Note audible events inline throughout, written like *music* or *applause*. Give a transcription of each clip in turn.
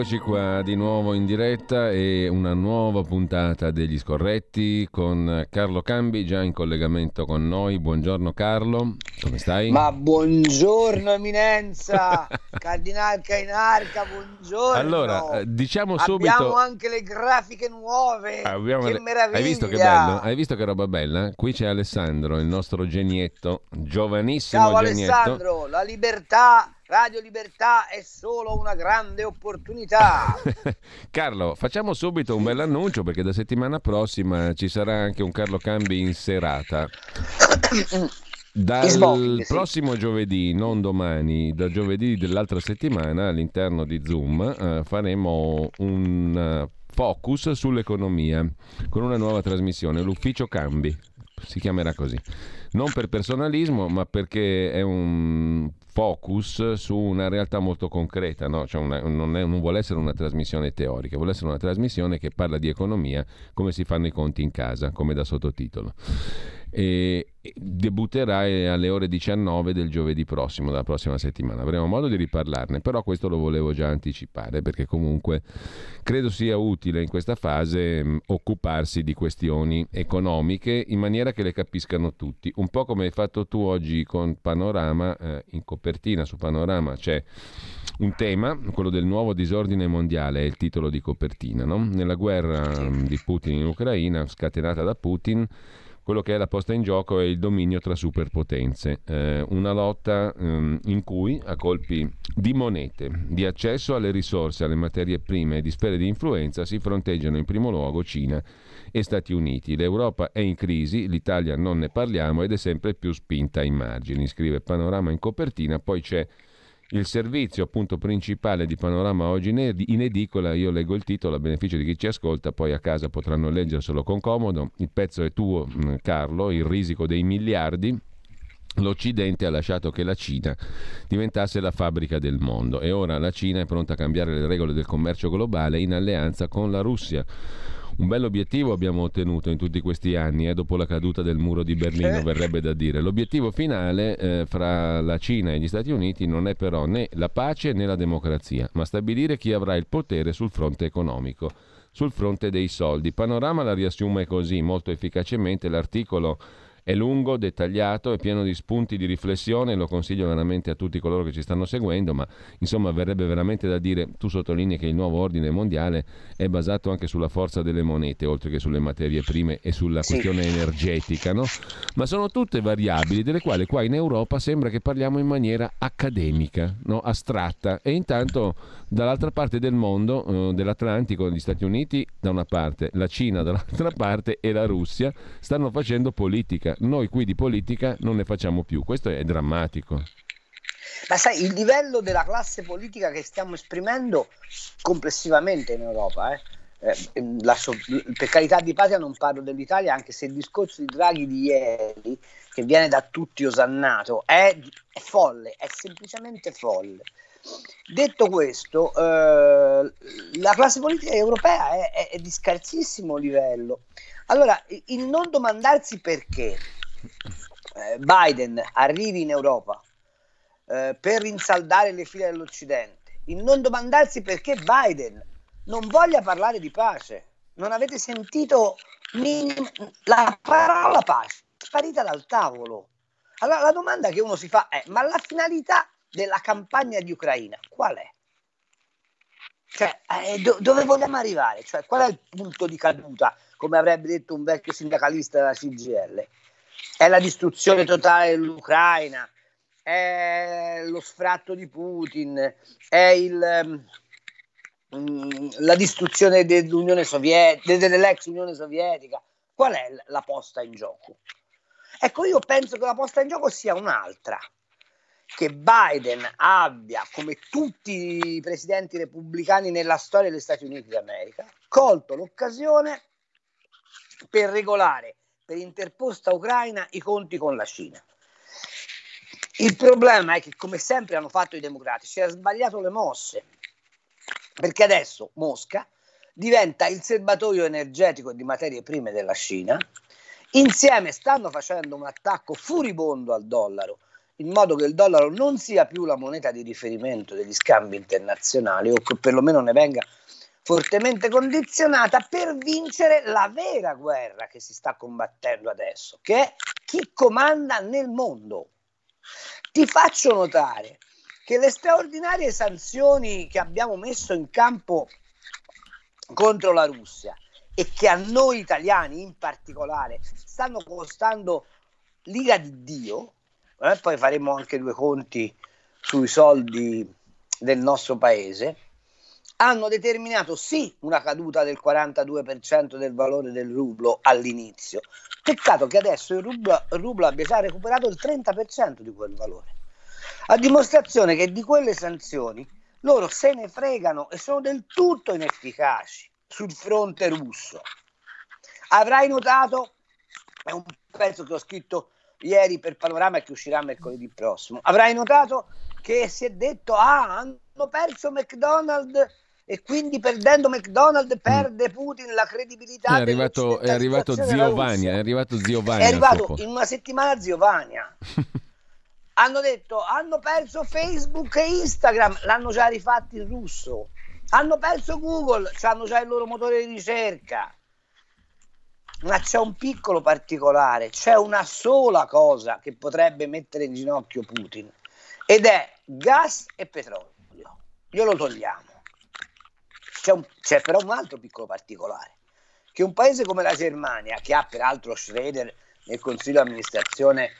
Eccoci qua di nuovo in diretta e una nuova puntata degli scorretti con Carlo Cambi già in collegamento con noi. Buongiorno Carlo, come stai? Ma buongiorno eminenza, *laughs* Cardinal Cainarca, buongiorno. Allora, eh, diciamo subito... Abbiamo anche le grafiche nuove, Abbiamo che le- meraviglia. Hai visto che bello? Hai visto che roba bella? Qui c'è Alessandro, il nostro genietto, giovanissimo Ciao genietto. Alessandro, la libertà, Radio Libertà è solo una grande opportunità. *laughs* Carlo, facciamo subito un bel annuncio perché da settimana prossima ci sarà anche un Carlo Cambi in serata. Dal smoking, sì. prossimo giovedì, non domani, da giovedì dell'altra settimana all'interno di Zoom eh, faremo un eh, focus sull'economia con una nuova trasmissione, l'ufficio Cambi, si chiamerà così. Non per personalismo, ma perché è un focus su una realtà molto concreta, no? Cioè una- non, è- non vuole essere una trasmissione teorica, vuole essere una trasmissione che parla di economia come si fanno i conti in casa, come da sottotitolo e debutterà alle ore 19 del giovedì prossimo, della prossima settimana. Avremo modo di riparlarne, però questo lo volevo già anticipare perché comunque credo sia utile in questa fase mh, occuparsi di questioni economiche in maniera che le capiscano tutti, un po' come hai fatto tu oggi con Panorama, eh, in copertina su Panorama c'è un tema, quello del nuovo disordine mondiale, è il titolo di copertina, no? nella guerra mh, di Putin in Ucraina, scatenata da Putin, quello che è la posta in gioco è il dominio tra superpotenze, eh, una lotta ehm, in cui a colpi di monete, di accesso alle risorse, alle materie prime e di sfere di influenza si fronteggiano in primo luogo Cina e Stati Uniti. L'Europa è in crisi, l'Italia non ne parliamo ed è sempre più spinta ai margini, scrive Panorama in copertina, poi c'è il servizio appunto principale di Panorama oggi in ed- in edicola, io leggo il titolo a beneficio di chi ci ascolta, poi a casa potranno leggerselo con comodo. Il pezzo è tuo, mh, Carlo, il risico dei miliardi. L'Occidente ha lasciato che la Cina diventasse la fabbrica del mondo e ora la Cina è pronta a cambiare le regole del commercio globale in alleanza con la Russia. Un bell'obiettivo abbiamo ottenuto in tutti questi anni, eh, dopo la caduta del muro di Berlino, Eh. verrebbe da dire. L'obiettivo finale eh, fra la Cina e gli Stati Uniti non è però né la pace né la democrazia, ma stabilire chi avrà il potere sul fronte economico, sul fronte dei soldi. Panorama la riassume così molto efficacemente, l'articolo è lungo, dettagliato, è pieno di spunti di riflessione, lo consiglio veramente a tutti coloro che ci stanno seguendo, ma insomma verrebbe veramente da dire, tu sottolinei che il nuovo ordine mondiale è basato anche sulla forza delle monete, oltre che sulle materie prime e sulla Sì. questione energetica, no? Ma sono tutte variabili delle quali qua in Europa sembra che parliamo in maniera accademica, no? astratta, e intanto dall'altra parte del mondo, eh, dell'Atlantico, gli Stati Uniti da una parte, la Cina dall'altra *laughs* parte e la Russia stanno facendo politica. Noi qui di politica non ne facciamo più. Questo è drammatico. Ma sai, il livello della classe politica che stiamo esprimendo complessivamente in Europa, eh, eh, lascio- per carità di patria non parlo dell'Italia, anche se il discorso di Draghi di ieri, che viene da tutti osannato, è, è folle, è semplicemente folle. Detto questo, eh, la classe politica europea è, è- è di scarsissimo livello. Allora, il non domandarsi perché eh, Biden arrivi in Europa eh, per rinsaldare le file dell'Occidente, il non domandarsi perché Biden non voglia parlare di pace. Non avete sentito minim- la parola pace, sparita dal tavolo. Allora la domanda che uno si fa è: ma la finalità della campagna di Ucraina qual è? Cioè, eh, do- dove vogliamo arrivare? Cioè, qual è il punto di caduta, come avrebbe detto un vecchio sindacalista della CGL? è la distruzione totale dell'Ucraina, è lo sfratto di Putin, è il, um, la distruzione dell'Unione Sovietica, dell'ex Unione Sovietica. Qual è la posta in gioco? Ecco, io penso che la posta in gioco sia un'altra, che Biden abbia, come tutti i presidenti repubblicani nella storia degli Stati Uniti d'America, colto l'occasione per regolare per interposta Ucraina i conti con la Cina. Il problema è che, come sempre hanno fatto i democratici, ha sbagliato le mosse, perché adesso Mosca diventa il serbatoio energetico di materie prime della Cina Insieme stanno facendo un attacco furibondo al dollaro, in modo che il dollaro non sia più la moneta di riferimento degli scambi internazionali o che perlomeno ne venga fortemente condizionata per vincere la vera guerra che si sta combattendo adesso, che è chi comanda nel mondo. Ti faccio notare che le straordinarie sanzioni che abbiamo messo in campo contro la Russia e che a noi italiani in particolare stanno costando l'ira di Dio, eh, poi faremo anche due conti sui soldi del nostro paese, hanno determinato sì una caduta del 42% del valore del rublo all'inizio. Peccato che adesso il rublo, il rublo abbia già recuperato il 30% di quel valore. A dimostrazione che di quelle sanzioni loro se ne fregano e sono del tutto inefficaci sul fronte russo. Avrai notato, è un pezzo che ho scritto ieri per Panorama che uscirà mercoledì prossimo, avrai notato che si è detto, ah, hanno perso McDonald's e quindi perdendo McDonald's perde Putin la credibilità. È arrivato, è arrivato Zio Vania, è arrivato Zio Vania. È arrivato in una settimana Zio Vania. *laughs* hanno detto, hanno perso Facebook e Instagram, l'hanno già rifatti in russo. Hanno perso Google, hanno già il loro motore di ricerca. Ma c'è un piccolo particolare, c'è una sola cosa che potrebbe mettere in ginocchio Putin ed è gas e petrolio. Glielo togliamo. C'è, un, c'è però un altro piccolo particolare, che un paese come la Germania, che ha peraltro Schroeder nel consiglio di amministrazione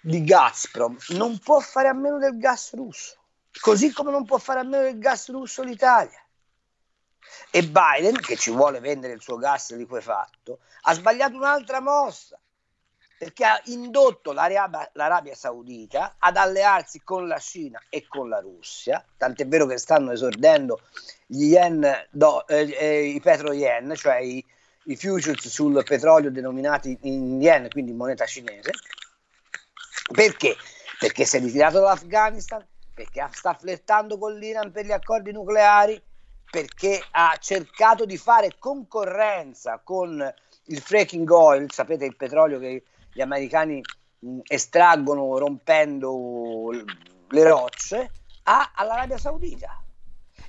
di Gazprom, non può fare a meno del gas russo, così come non può fare a meno del gas russo l'Italia. E Biden, che ci vuole vendere il suo gas liquefatto, ha sbagliato un'altra mossa, perché ha indotto l'Arabia, l'Arabia Saudita ad allearsi con la Cina e con la Russia, tant'è vero che stanno esordendo yen, do, eh, eh, i petro yen, cioè i, i futures sul petrolio denominati in yen, quindi in moneta cinese. Perché? Perché si è ritirato dall'Afghanistan, perché sta flirtando con l'Iran per gli accordi nucleari, perché ha cercato di fare concorrenza con il fracking oil, sapete il petrolio che gli americani mh, estraggono rompendo le rocce, a, all'Arabia Saudita.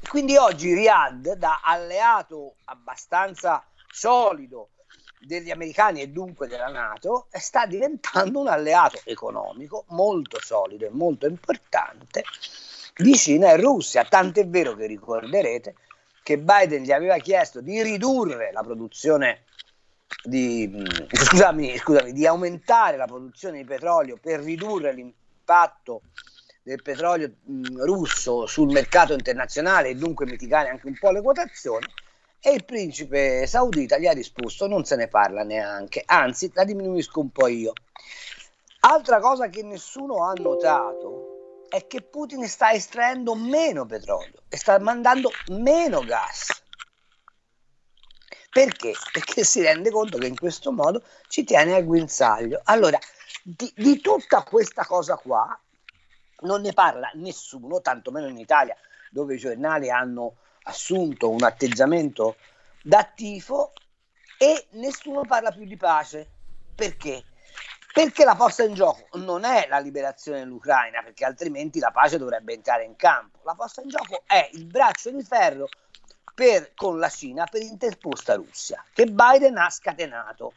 Quindi oggi Riyadh, da alleato abbastanza solido degli americani e dunque della Nato, sta diventando un alleato economico molto solido e molto importante di Cina e Russia. Tant'è vero che ricorderete che Biden gli aveva chiesto di ridurre la produzione di, scusami, scusami, di aumentare la produzione di petrolio per ridurre l'impatto del petrolio mh, russo sul mercato internazionale e dunque mitigare anche un po' le quotazioni e il principe saudita gli ha risposto non se ne parla neanche, anzi la diminuisco un po' io. Altra cosa che nessuno ha notato è che Putin sta estraendo meno petrolio e sta mandando meno gas. Perché? Perché si rende conto che in questo modo ci tiene al guinzaglio. Allora, di, di tutta questa cosa qua non ne parla nessuno, tantomeno in Italia, dove i giornali hanno assunto un atteggiamento da tifo e nessuno parla più di pace. Perché? Perché la posta in gioco non è la liberazione dell'Ucraina, perché altrimenti la pace dovrebbe entrare in campo. La posta in gioco è il braccio di ferro per, con la Cina per interposta Russia, che Biden ha scatenato.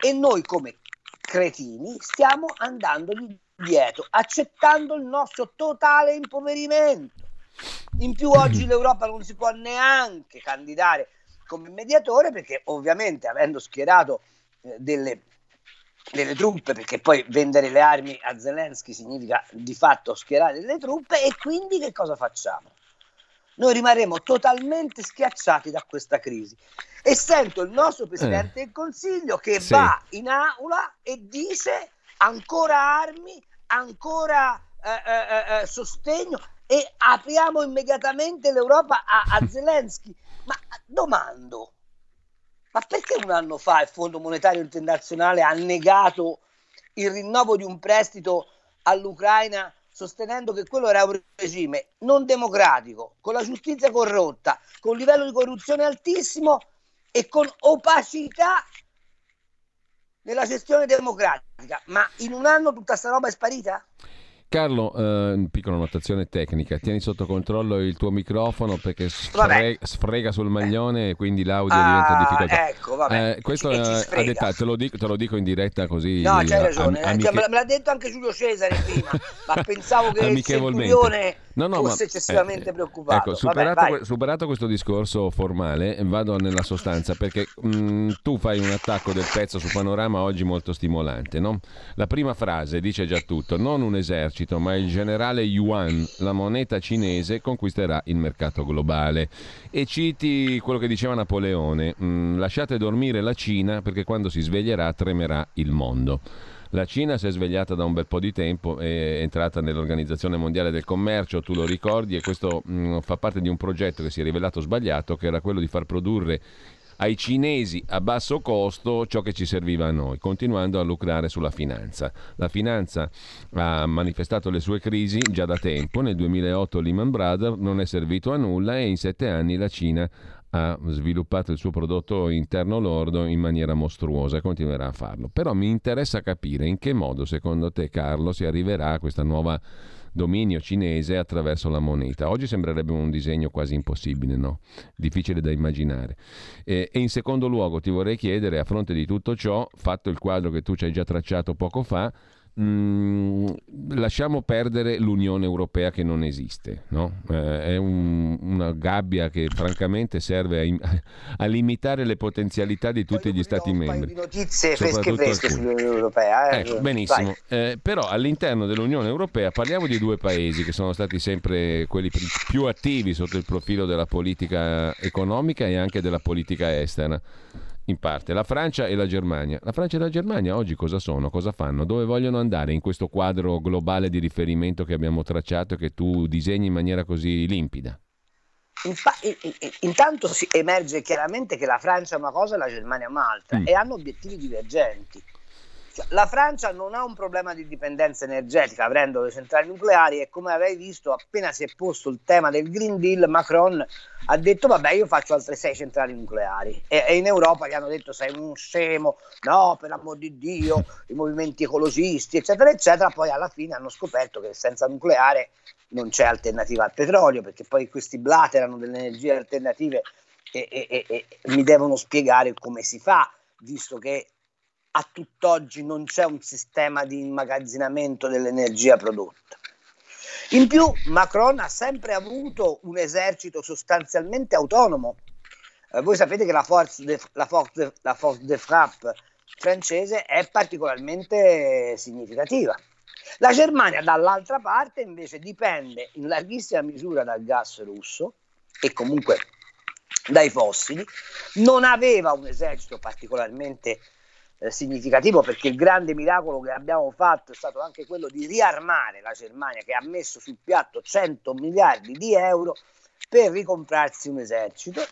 E noi come cretini stiamo andando dietro, accettando il nostro totale impoverimento. In più oggi *clears throat* l'Europa non si può neanche candidare come mediatore perché ovviamente avendo schierato eh, delle delle truppe, perché poi vendere le armi a Zelensky significa di fatto schierare delle truppe e quindi che cosa facciamo? Noi rimarremo totalmente schiacciati da questa crisi. E sento il nostro Presidente eh. del Consiglio che sì. va in aula e dice ancora armi, ancora eh, eh, eh sostegno e apriamo immediatamente l'Europa a, a *laughs* Zelensky. Ma domando, ma perché un anno fa il Fondo Monetario Internazionale ha negato il rinnovo di un prestito all'Ucraina sostenendo che quello era un regime non democratico, con la giustizia corrotta, con un livello di corruzione altissimo e con opacità nella gestione democratica. Ma in un anno tutta sta roba è sparita? Carlo, eh, piccola notazione tecnica, tieni sotto controllo il tuo microfono perché sfrega, sfrega sul maglione e quindi l'audio ah, diventa difficoltoso. Ecco, vabbè. Eh, questo è, ha dettato, te lo, dico, te lo, dico, in diretta così. No, c'hai ragione, am- amiche... me l'ha detto anche Giulio Cesare prima, ma *laughs* pensavo che il centurione no, no, fosse ma, eccessivamente eh, preoccupato. Ecco, superato, Vabbè, superato, questo discorso formale, vado nella sostanza perché mh, mm, tu fai un attacco del pezzo su Panorama oggi molto stimolante. No? La prima frase dice già tutto, non un esercito, ma il generale Yuan, la moneta cinese, conquisterà il mercato globale. E citi quello che diceva Napoleone, mh, mm, lasciate dormire la Cina perché quando si sveglierà tremerà il mondo. La Cina si è svegliata da un bel po' di tempo, è entrata nell'Organizzazione Mondiale del Commercio, tu lo ricordi, e questo mh, mm, fa parte di un progetto che si è rivelato sbagliato, che era quello di far produrre ai cinesi a basso costo ciò che ci serviva a noi, continuando a lucrare sulla finanza. La finanza ha manifestato le sue crisi già da tempo, nel 2008 Lehman Brothers non è servito a nulla e in sette anni la Cina ha sviluppato il suo prodotto interno lordo in maniera mostruosa e continuerà a farlo. Però mi interessa capire in che modo, secondo te, Carlo, si arriverà a questa nuova dominio cinese attraverso la moneta. Oggi sembrerebbe un disegno quasi impossibile, no? Difficile da immaginare. E, e, in secondo luogo ti vorrei chiedere, a fronte di tutto ciò, fatto il quadro che tu ci hai già tracciato poco fa, Mm, lasciamo perdere l'Unione Europea che non esiste, no? eh, è un, una gabbia che francamente serve a, *laughs* a, limitare le potenzialità di tutti gli Stati membri. Notizie fresche fresche sull'Unione Europea. Eh? Ecco, benissimo, eh, però all'interno dell'Unione Europea parliamo di due paesi che sono stati sempre quelli più attivi sotto il profilo della politica economica e anche della politica estera in parte, la Francia e la Germania. La Francia e la Germania oggi cosa sono? Cosa fanno? Dove vogliono andare in questo quadro globale di riferimento che abbiamo tracciato e che tu disegni in maniera così limpida? Intanto si emerge chiaramente che la Francia è una cosa e la Germania è un'altra mm. e hanno obiettivi divergenti. La Francia non ha un problema di dipendenza energetica aprendo le centrali nucleari e come avevi visto appena si è posto il tema del Green Deal Macron ha detto vabbè io faccio altre sei centrali nucleari. E, e in Europa gli hanno detto sei un scemo, no per l'amor di Dio, i movimenti ecologisti eccetera eccetera, poi alla fine hanno scoperto che senza nucleare non c'è alternativa al petrolio perché poi questi blaterano delle energie alternative e, e, e mi devono spiegare come si fa visto che a tutt'oggi non c'è un sistema di immagazzinamento dell'energia prodotta. In più, Macron ha sempre avuto un esercito sostanzialmente autonomo. Eh, voi sapete che la force, de, la, force, la force de frappe francese è particolarmente significativa. La Germania, dall'altra parte, invece dipende in larghissima misura dal gas russo e comunque dai fossili, non aveva un esercito particolarmente eh, significativo perché il grande miracolo che abbiamo fatto è stato anche quello di riarmare la Germania che ha messo sul piatto 100 miliardi di euro per ricomprarsi un esercito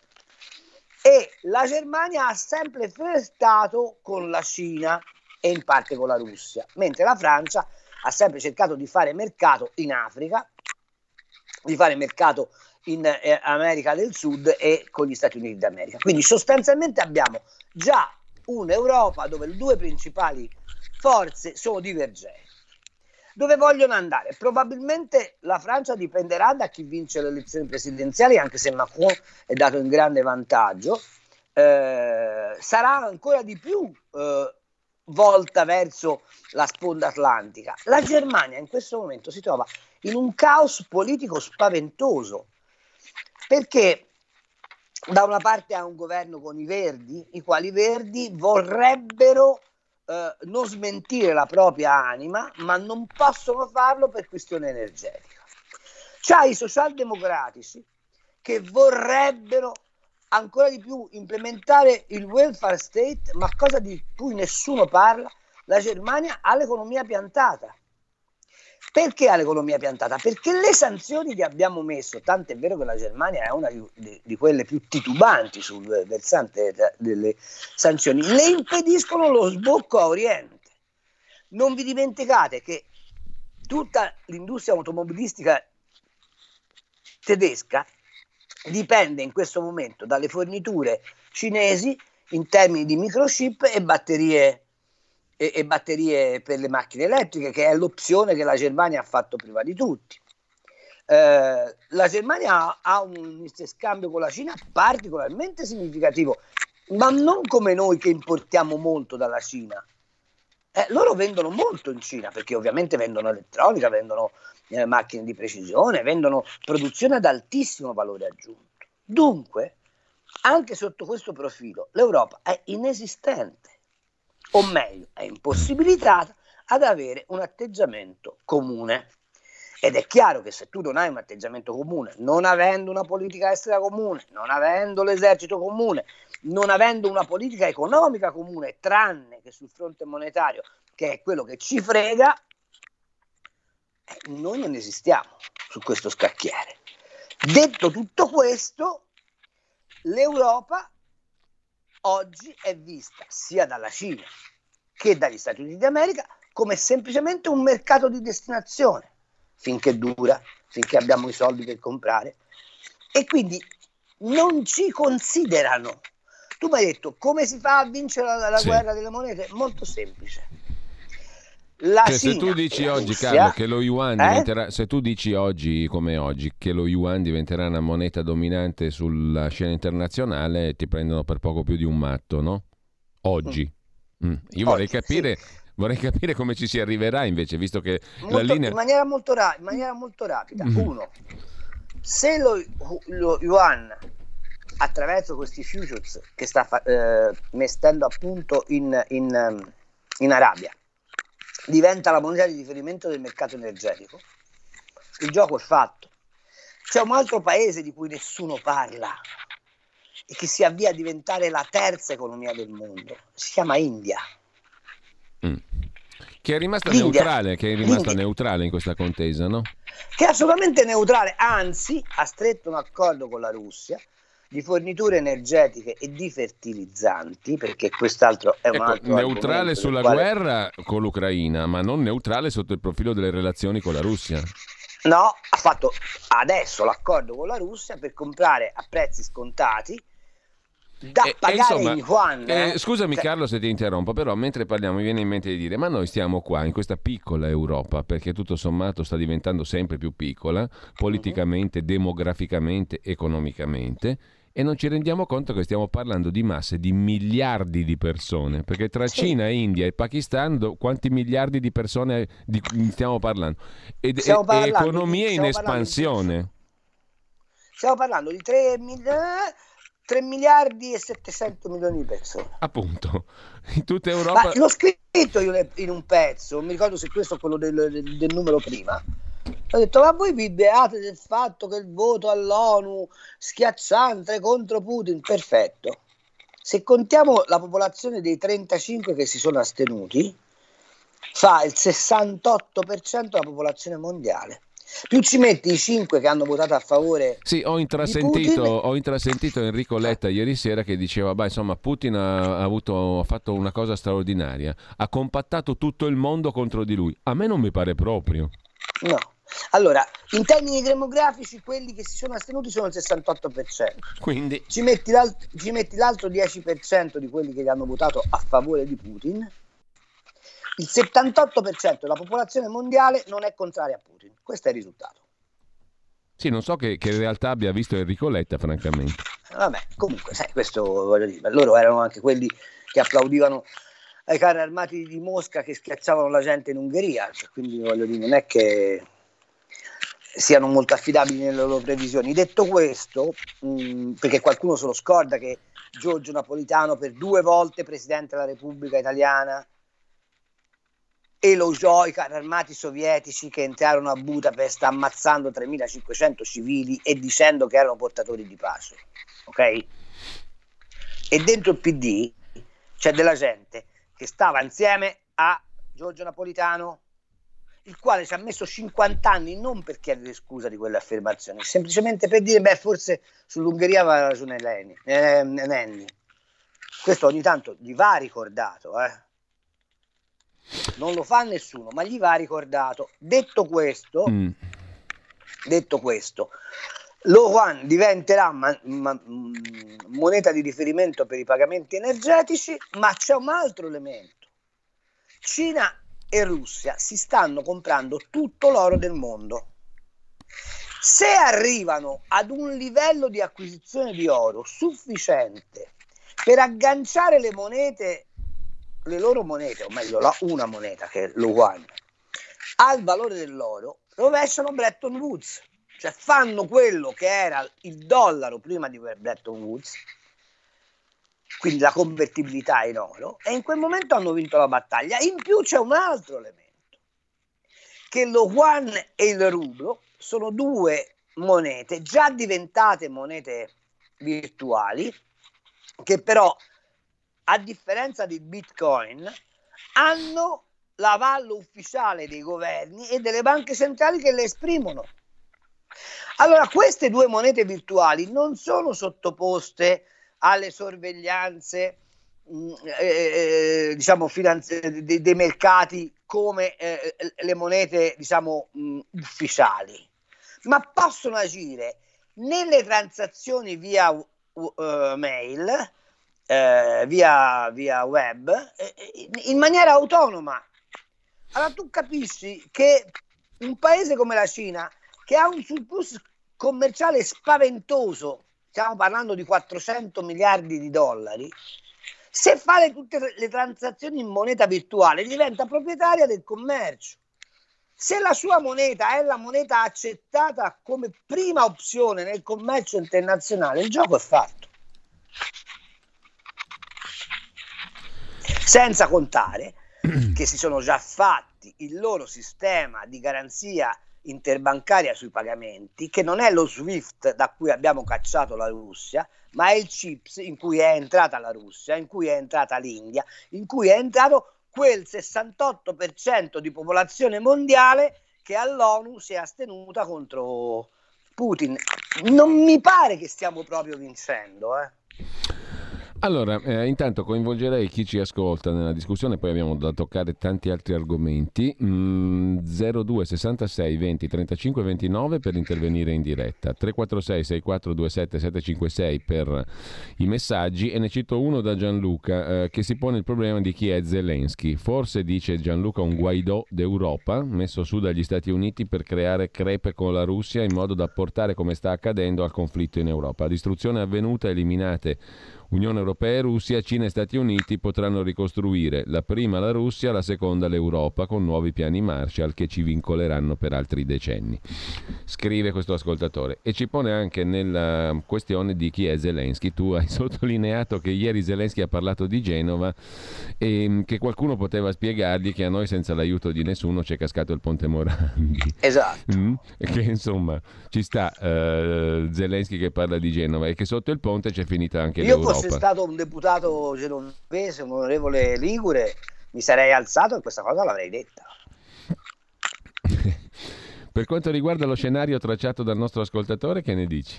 e la Germania ha sempre flirtato con la Cina e in parte con la Russia, mentre la Francia ha sempre cercato di fare mercato in Africa, di fare mercato in eh, America del Sud e con gli Stati Uniti d'America. Quindi sostanzialmente abbiamo già un'Europa dove le due principali forze sono divergenti. Dove vogliono andare? Probabilmente la Francia dipenderà da chi vince le elezioni presidenziali, anche se Macron è dato in grande vantaggio. Eh, sarà ancora di più eh, volta verso la sponda atlantica. La Germania in questo momento si trova in un caos politico spaventoso perché da una parte ha un governo con i verdi, i quali verdi vorrebbero eh, non smentire la propria anima, ma non possono farlo per questione energetica. C'ha i socialdemocratici che vorrebbero ancora di più implementare il welfare state, ma cosa di cui nessuno parla, la Germania ha l'economia piantata. Perché ha l'economia piantata? Perché le sanzioni che abbiamo messo, tanto è vero che la Germania è una di, di quelle più titubanti sul versante delle sanzioni, le impediscono lo sbocco a Oriente. Non vi dimenticate che tutta l'industria automobilistica tedesca dipende in questo momento dalle forniture cinesi in termini di microchip e batterie, e, e batterie per le macchine elettriche, che è l'opzione che la Germania ha fatto prima di tutti. Eh, la Germania ha un scambio con la Cina particolarmente significativo, ma non come noi che importiamo molto dalla Cina. Eh, loro vendono molto in Cina perché ovviamente vendono elettronica, vendono eh, macchine di precisione, vendono produzione ad altissimo valore aggiunto. Dunque, anche sotto questo profilo, l'Europa è inesistente, o meglio, è impossibilitata ad avere un atteggiamento comune. Ed è chiaro che se tu non hai un atteggiamento comune, non avendo una politica estera comune, non avendo l'esercito comune, non avendo una politica economica comune, tranne che sul fronte monetario, che è quello che ci frega, eh, noi non esistiamo su questo scacchiere. Detto tutto questo, l'Europa oggi è vista sia dalla Cina che dagli Stati Uniti d'America come semplicemente un mercato di destinazione, finché dura, finché abbiamo i soldi per comprare. E quindi non ci considerano. Tu mi hai detto come si fa a vincere la, la sì. guerra delle monete? Molto semplice la cioè, se tu dici oggi, Russia, Carlo, che lo yuan eh? diventerà, se tu dici oggi come oggi che lo yuan diventerà una moneta dominante sulla scena internazionale, ti prendono per poco più di un matto, no? Oggi. Mm. Mm. Io vorrei oggi, capire. Sì. Vorrei capire come ci si arriverà invece, visto che molto, la linea... In maniera molto, ra- in maniera molto rapida. Mm. Uno, se lo, lo, yuan attraverso questi futures che sta eh, mettendo a punto in, in, in Arabia, diventa la moneta di riferimento del mercato energetico, il gioco è fatto. C'è un altro paese di cui nessuno parla e che si avvia a diventare la terza economia del mondo, si chiama India. Mm. Che è rimasta neutrale, che è rimasta neutrale in questa contesa, no? Che è assolutamente neutrale, anzi ha stretto un accordo con la Russia di forniture energetiche e di fertilizzanti, perché quest'altro è un ecco, altro neutrale sulla quale... guerra con l'Ucraina, ma non neutrale sotto il profilo delle relazioni con la Russia. No, ha fatto adesso l'accordo con la Russia per comprare a prezzi scontati da eh, pagare insomma, in yuan. Eh, eh, scusami cioè... Carlo se ti interrompo, però mentre parliamo mi viene in mente di dire, ma noi stiamo qua in questa piccola Europa, perché tutto sommato sta diventando sempre più piccola, politicamente, uh-huh. demograficamente, economicamente, e non ci rendiamo conto che stiamo parlando di masse di miliardi di persone, perché tra sì. Cina, India e Pakistan do, quanti miliardi di persone di, stiamo parlando? Ed, stiamo e, parlando economie in espansione. Di, stiamo parlando di 3 miliardi 3 miliardi e 700 milioni di persone. Appunto, in tutta Europa. Ma l'ho scritto io in un pezzo, non mi ricordo se questo è quello del, del numero prima. Ho detto, ma voi vi beate del fatto che il voto all'ONU schiacciante contro Putin? Perfetto. Se contiamo la popolazione dei 35 che si sono astenuti, fa il 68% della popolazione mondiale. Più ci metti i 5 che hanno votato a favore. Sì, ho intrasentito, ho intrasentito Enrico Letta ieri sera che diceva: Beh, insomma, Putin ha, avuto, ha fatto una cosa straordinaria. Ha compattato tutto il mondo contro di lui. A me non mi pare proprio. No. Allora, in termini demografici, quelli che si sono astenuti sono il 68%. Quindi ci metti, ci metti l'altro 10% di quelli che hanno votato a favore di Putin. Il 78% della popolazione mondiale non è contraria a Putin. Questo è il risultato. Sì, non so che, che realtà abbia visto Enrico Letta, francamente. Vabbè, comunque, sai, questo voglio dire, loro erano anche quelli che applaudivano ai carri armati di Mosca che schiacciavano la gente in Ungheria, cioè, quindi voglio dire, non è che siano molto affidabili nelle loro previsioni. Detto questo, mh, perché qualcuno se lo scorda che Giorgio Napolitano per due volte Presidente della Repubblica Italiana e lo Joy, carri armati sovietici che entrarono a Budapest ammazzando 3.500 civili e dicendo che erano portatori di pace. Ok? E dentro il PD c'è della gente che stava insieme a Giorgio Napolitano, il quale ci ha messo 50 anni non per chiedere scusa di quelle affermazioni, semplicemente per dire, beh, forse sull'Ungheria aveva ragione Leni, eh, Nenni. Questo ogni tanto gli va ricordato, eh. Non lo fa nessuno, ma gli va ricordato. Detto questo, mm. detto questo, lo Yuan diventerà ma- ma- moneta di riferimento per i pagamenti energetici, ma c'è un altro elemento. Cina e Russia si stanno comprando tutto l'oro del mondo. Se arrivano ad un livello di acquisizione di oro sufficiente per agganciare le monete, le loro monete, o meglio la, una moneta che è lo yuan, al valore dell'oro, rovesciano Bretton Woods, cioè fanno quello che era il dollaro prima di Bretton Woods quindi la convertibilità in oro, e in quel momento hanno vinto la battaglia. In più c'è un altro elemento, che lo yuan e il rublo sono due monete già diventate monete virtuali, che però, a differenza di Bitcoin, hanno l'avallo ufficiale dei governi e delle banche centrali che le esprimono. Allora, queste due monete virtuali non sono sottoposte alle sorveglianze mh, mm, eh, eh, diciamo finanzi- dei, dei, mercati come eh, le monete diciamo mh, mm, ufficiali. Ma possono agire nelle transazioni via uh, mail eh, via, via web eh, in maniera autonoma. Allora tu capisci che un paese come la Cina che ha un surplus commerciale spaventoso stiamo parlando di 400 miliardi di dollari, se fa le, tutte le transazioni in moneta virtuale diventa proprietaria del commercio. Se la sua moneta è la moneta accettata come prima opzione nel commercio internazionale, il gioco è fatto. Senza contare *clears throat* che si sono già fatti il loro sistema di garanzia interbancaria sui pagamenti, che non è lo SWIFT da cui abbiamo cacciato la Russia, ma è il CIPS in cui è entrata la Russia, in cui è entrata l'India, in cui è entrato quel 68% di popolazione mondiale che all'ONU si è astenuta contro Putin. Non mi pare che stiamo proprio vincendo. Eh. Allora, eh, intanto coinvolgerei chi ci ascolta nella discussione, poi abbiamo da toccare tanti altri argomenti. Mm, 02 66 20 35 29 per intervenire in diretta, 346 6427 756 per i messaggi e ne cito uno da Gianluca eh, che si pone il problema di chi è Zelensky. Forse dice Gianluca un Guaidò d'Europa messo su dagli Stati Uniti per creare crepe con la Russia in modo da portare come sta accadendo al conflitto in Europa. Distruzione avvenuta, eliminate Unione Europea e Russia, Cina e Stati Uniti potranno ricostruire la prima la Russia, la seconda l'Europa con nuovi piani Marshall che ci vincoleranno per altri decenni. Scrive questo ascoltatore e ci pone anche nella questione di chi è Zelensky. Tu hai *laughs* sottolineato che ieri Zelensky ha parlato di Genova e mm, che qualcuno poteva spiegargli che a noi senza l'aiuto di nessuno c'è cascato il ponte Morandi. Esatto. Mm? Che insomma ci sta uh, Zelensky che parla di Genova e che sotto il ponte c'è finita anche Io l'Europa fosse stato un deputato genovese, un onorevole Ligure, mi sarei alzato e questa cosa l'avrei detta. *laughs* per quanto riguarda lo scenario tracciato dal nostro ascoltatore, che ne dici?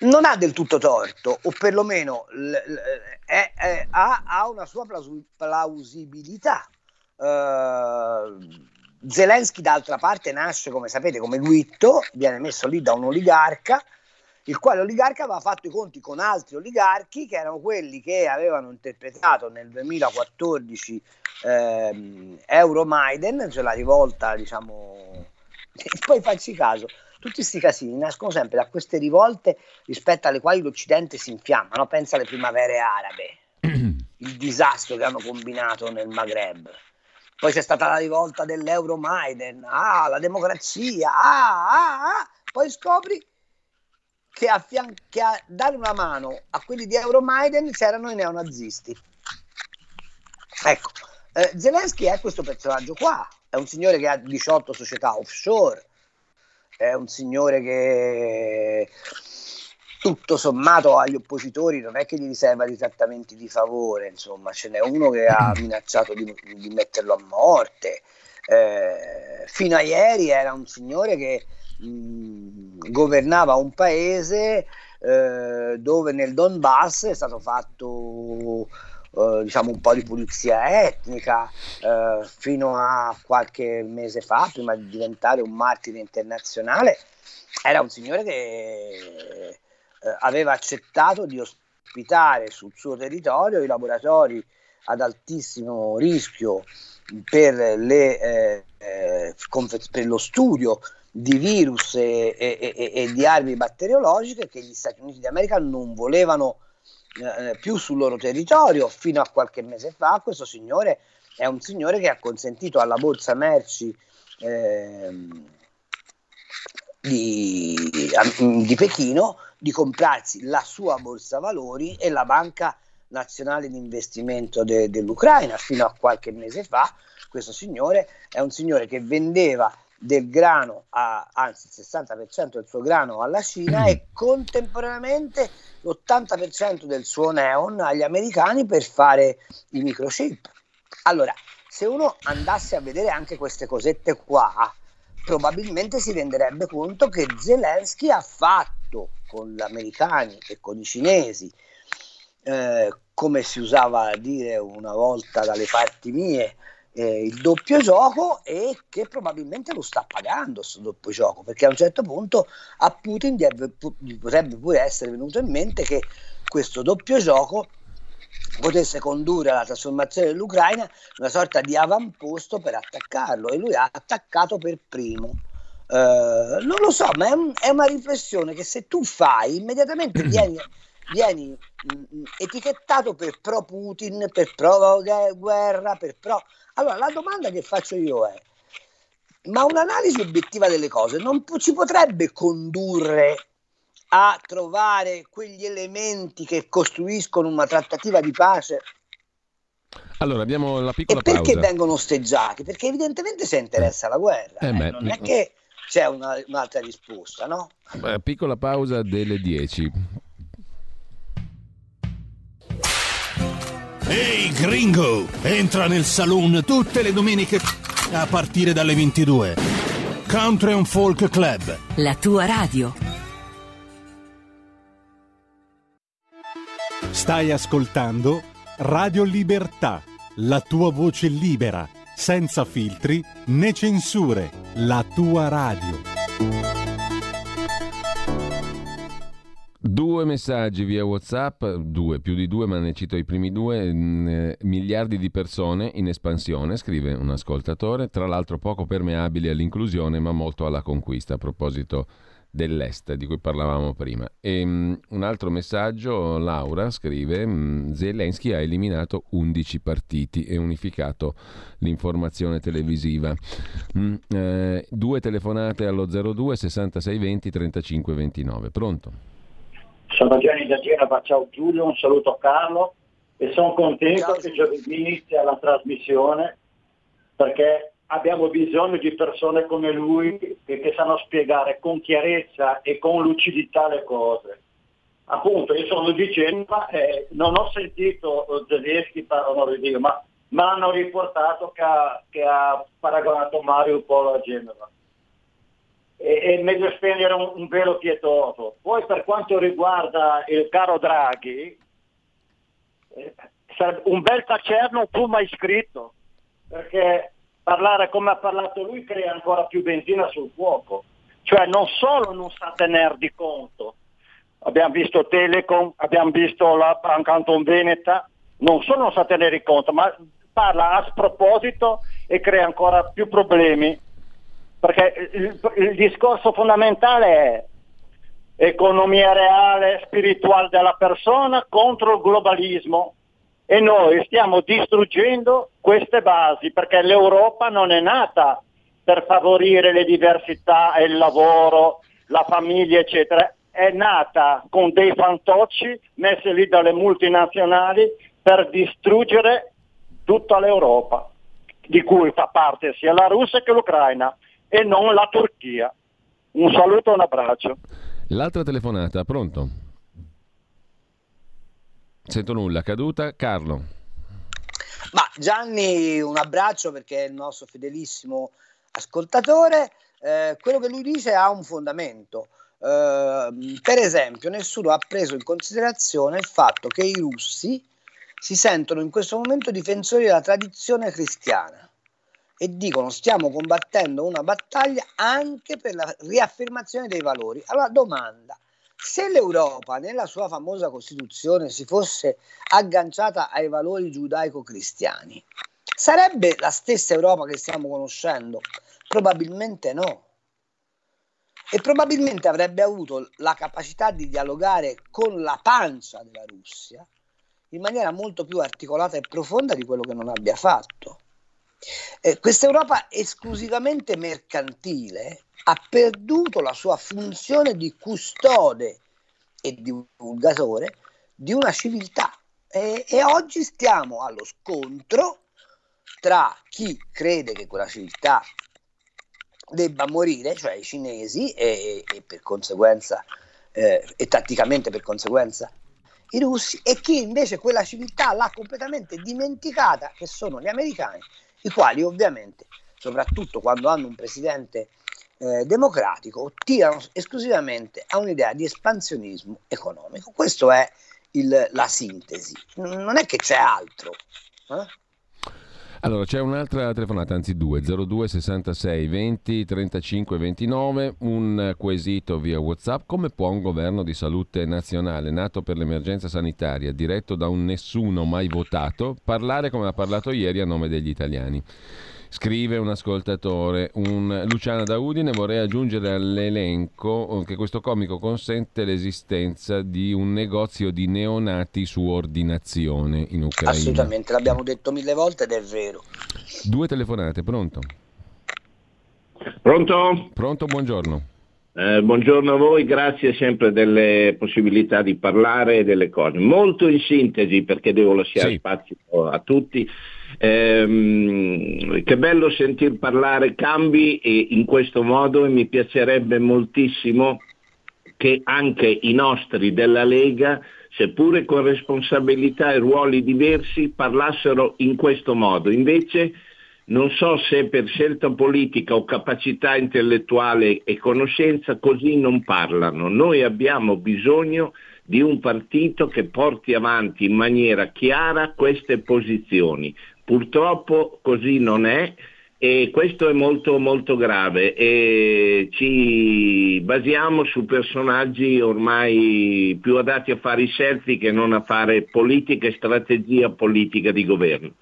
Non ha del tutto torto, o perlomeno l- l- è, è, ha, ha, una sua plausibilità. Uh, Zelensky, d'altra parte, nasce, come sapete, come Guitto, viene messo lì da un oligarca il quale oligarca aveva fatto i conti con altri oligarchi che erano quelli che avevano interpretato nel 2014 ehm, Euromaidan, cioè la rivolta, diciamo, *laughs* poi facci caso, tutti questi casini nascono sempre da queste rivolte rispetto alle quali l'Occidente si infiamma, no? pensa alle primavere arabe, *clears throat* il disastro che hanno combinato nel Maghreb. Poi c'è stata la rivolta dell'Euromaidan, ah, la democrazia, ah, ah, ah. poi scopri che a, che a dare una mano a quelli di Euromaidan c'erano i neonazisti. Ecco, Eh, Zelensky è questo personaggio qua, è un signore che ha 18 società offshore, è un signore che tutto sommato agli oppositori non è che gli riserva dei trattamenti di favore, insomma, ce n'è uno che ha minacciato di, di metterlo a morte. Eh, fino a ieri era un signore che mh, governava un paese eh, dove nel Donbass è stato fatto eh, diciamo un po' di pulizia etnica eh, fino a qualche mese fa, prima di diventare un martire internazionale, era un signore che eh, aveva accettato di ospitare sul suo territorio i laboratori ad altissimo rischio per, le, eh, eh, per lo studio di virus e, e, e, e, di armi batteriologiche che gli Stati Uniti d'America non volevano eh, più sul loro territorio fino a qualche mese fa. Questo signore è un signore che ha consentito alla borsa merci eh, di, di Pechino di comprarsi la sua borsa valori e la banca nazionale di investimento de, dell'Ucraina. Fino a qualche mese fa questo signore è un signore che vendeva del grano, a, anzi il 60% del suo grano alla Cina e contemporaneamente l'80% del suo neon agli americani per fare i microchip. Allora, se uno andasse a vedere anche queste cosette qua, probabilmente si renderebbe conto che Zelensky ha fatto con gli americani e con i cinesi, eh, come si usava a dire una volta dalle parti mie, eh, il doppio gioco e che probabilmente lo sta pagando questo doppio gioco perché a un certo punto a Putin gli potrebbe pure essere venuto in mente che questo doppio gioco potesse condurre alla trasformazione dell'Ucraina una sorta di avamposto per attaccarlo e lui ha attaccato per primo. Uh, non lo so, ma è, un, è, una riflessione che se tu fai immediatamente *clears throat* vieni, vieni mh, mm, etichettato per pro Putin, per pro guerra, per pro... Allora la domanda che faccio io è, ma un'analisi obiettiva delle cose non ci potrebbe condurre a trovare quegli elementi che costruiscono una trattativa di pace? Allora, abbiamo la piccola e perché pausa. vengono osteggiati? Perché evidentemente si interessa la guerra. Eh, eh, non è che c'è una, un'altra risposta, no? Beh, piccola pausa delle 10. Ehi hey, gringo, entra nel saloon tutte le domeniche a partire dalle 22. Country and Folk Club. La tua radio. Stai ascoltando Radio Libertà, la tua voce libera, senza filtri né censure, la tua radio. Due messaggi via WhatsApp, due, più di due, ma ne cito i primi due. Mh, eh, miliardi di persone in espansione, scrive un ascoltatore, tra l'altro poco permeabili all'inclusione, ma molto alla conquista. A proposito dell'Est di cui parlavamo prima. E, um, un altro messaggio, Laura scrive, um, Zelensky ha eliminato 11 partiti e unificato l'informazione televisiva. Mm, eh, due telefonate allo 02 66 20 35 29. Pronto? Sono Gianni da Genova, ciao Giulio, un saluto a Carlo e sono contento ciao. che giovedì inizia la trasmissione perché abbiamo bisogno di persone come lui che, che, sanno spiegare con chiarezza e con lucidità le cose. Appunto, io sono di Genova e non ho sentito Zelensky parlare di Dio, ma mi hanno riportato che ha, che ha paragonato Mario Polo a Genova. È meglio spegnere un, un velo pietoso. Poi per quanto riguarda il caro Draghi, eh, un bel tacerno fu mai scritto, perché parlare come ha parlato lui crea ancora più benzina sul fuoco. Cioè non solo non sa tenere di conto, abbiamo visto Telecom, abbiamo visto la Canton Veneta, non solo non sa tenere conto, ma parla a sproposito e crea ancora più problemi. Perché il, il discorso fondamentale è economia reale, spirituale della persona contro il globalismo. E noi stiamo distruggendo queste basi perché l'Europa non è nata per favorire le diversità e il lavoro, la famiglia, eccetera, è nata con dei fantocci messi lì dalle multinazionali per distruggere tutta l'Europa, di cui fa parte sia la Russia che l'Ucraina e non la Turchia. Un saluto e un abbraccio. L'altra telefonata, pronto? Sento nulla, caduta. Carlo. Ma Gianni, un abbraccio perché è il nostro fedelissimo ascoltatore. Eh, quello che lui dice ha un fondamento. Uh, per esempio, nessuno ha preso in considerazione il fatto che i russi si sentono in questo momento difensori della tradizione cristiana e dicono stiamo combattendo una battaglia anche per la riaffermazione dei valori. Allora domanda, se l'Europa nella sua famosa Costituzione si fosse agganciata ai valori giudaico-cristiani, sarebbe la stessa Europa che stiamo conoscendo? Probabilmente no e probabilmente avrebbe avuto la capacità di dialogare con la pancia della Russia in maniera molto più articolata e profonda di quello che non abbia fatto. Eh, questa Europa esclusivamente mercantile ha perduto la sua funzione di custode e divulgatore di una civiltà. E, e oggi stiamo allo scontro tra chi crede che quella civiltà debba morire, cioè i cinesi, e, e per conseguenza, eh, e tatticamente per conseguenza i russi, e chi invece quella civiltà l'ha completamente dimenticata, che sono gli americani, i quali ovviamente, soprattutto quando hanno un presidente eh, democratico, tirano esclusivamente a un'idea di espansionismo economico. Questa è il, la sintesi, non è che c'è altro. Eh? Allora, c'è un'altra telefonata, anzi due, 02 66 20 35 29, un quesito via WhatsApp. Come può un governo di salute nazionale, nato per l'emergenza sanitaria, diretto da un nessuno mai votato, parlare come ha parlato ieri a nome degli italiani? Scrive un ascoltatore, un Luciana da Udine, vorrei aggiungere all'elenco che questo comico consente l'esistenza di un negozio di neonati su ordinazione in Ucraina. Assolutamente, l'abbiamo detto mille volte ed è vero. Due telefonate, pronto? Pronto? Pronto, buongiorno. Eh, buongiorno a voi, grazie sempre delle possibilità di parlare delle cose. Molto in sintesi perché devo lasciare sì. spazio a tutti. Ehm, che bello sentir parlare cambi in questo modo e mi piacerebbe moltissimo che anche i nostri della Lega, seppure con responsabilità e ruoli diversi, parlassero in questo modo. Invece non so se per scelta politica o capacità intellettuale e conoscenza così non parlano. Noi abbiamo bisogno di un partito che porti avanti in maniera chiara queste posizioni. Purtroppo così non è e questo è molto molto grave e ci basiamo su personaggi ormai più adatti a fare i selfie che non a fare politica e strategia politica di governo.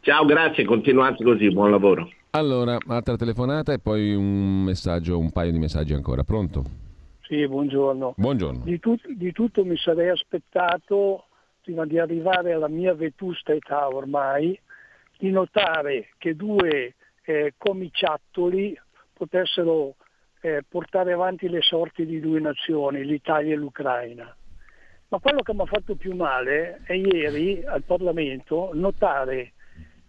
Ciao, grazie, continuate così, buon lavoro. Allora, altra telefonata e poi un messaggio, un paio di messaggi ancora. Pronto? Sì, buongiorno. Buongiorno. Di, tut- di tutto mi sarei aspettato, prima di arrivare alla mia vetusta età ormai, di notare che due eh, comiciattoli potessero eh, portare avanti le sorti di due nazioni, l'Italia e l'Ucraina. Ma quello che mi ha fatto più male è ieri al Parlamento notare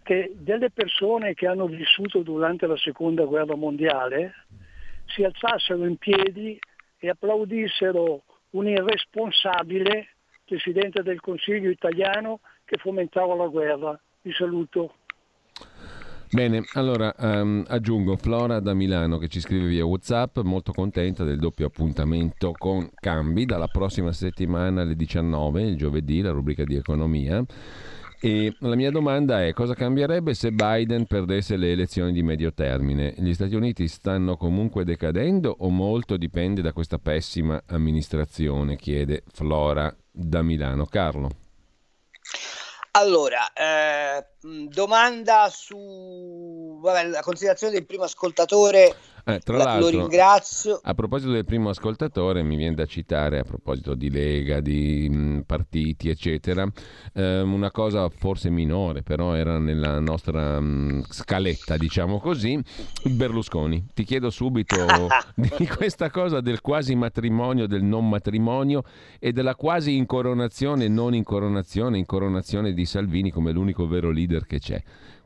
che delle persone che hanno vissuto durante la seconda guerra mondiale si alzassero in piedi e applaudissero un irresponsabile Presidente del Consiglio italiano che fomentava la guerra. Vi saluto. Bene, allora um, aggiungo Flora da Milano che ci scrive via Whatsapp, molto contenta del doppio appuntamento con Cambi dalla prossima settimana alle 19, il giovedì, la rubrica di economia. E la mia domanda è cosa cambierebbe se Biden perdesse le elezioni di medio termine? Gli Stati Uniti stanno comunque decadendo o molto dipende da questa pessima amministrazione? Chiede Flora da Milano. Carlo. Allora, eh, domanda su vabbè, la considerazione del primo ascoltatore. Eh, tra La, l'altro, lo ringrazio. A proposito del primo ascoltatore, mi viene da citare, a proposito di Lega, di mh, mm, partiti, eccetera, eh, una cosa forse minore, però era nella nostra mh, mm, scaletta, diciamo così, Berlusconi. Ti chiedo subito *laughs* di questa cosa del quasi matrimonio, del non matrimonio e della quasi incoronazione, non incoronazione, incoronazione di Salvini come l'unico vero leader che c'è.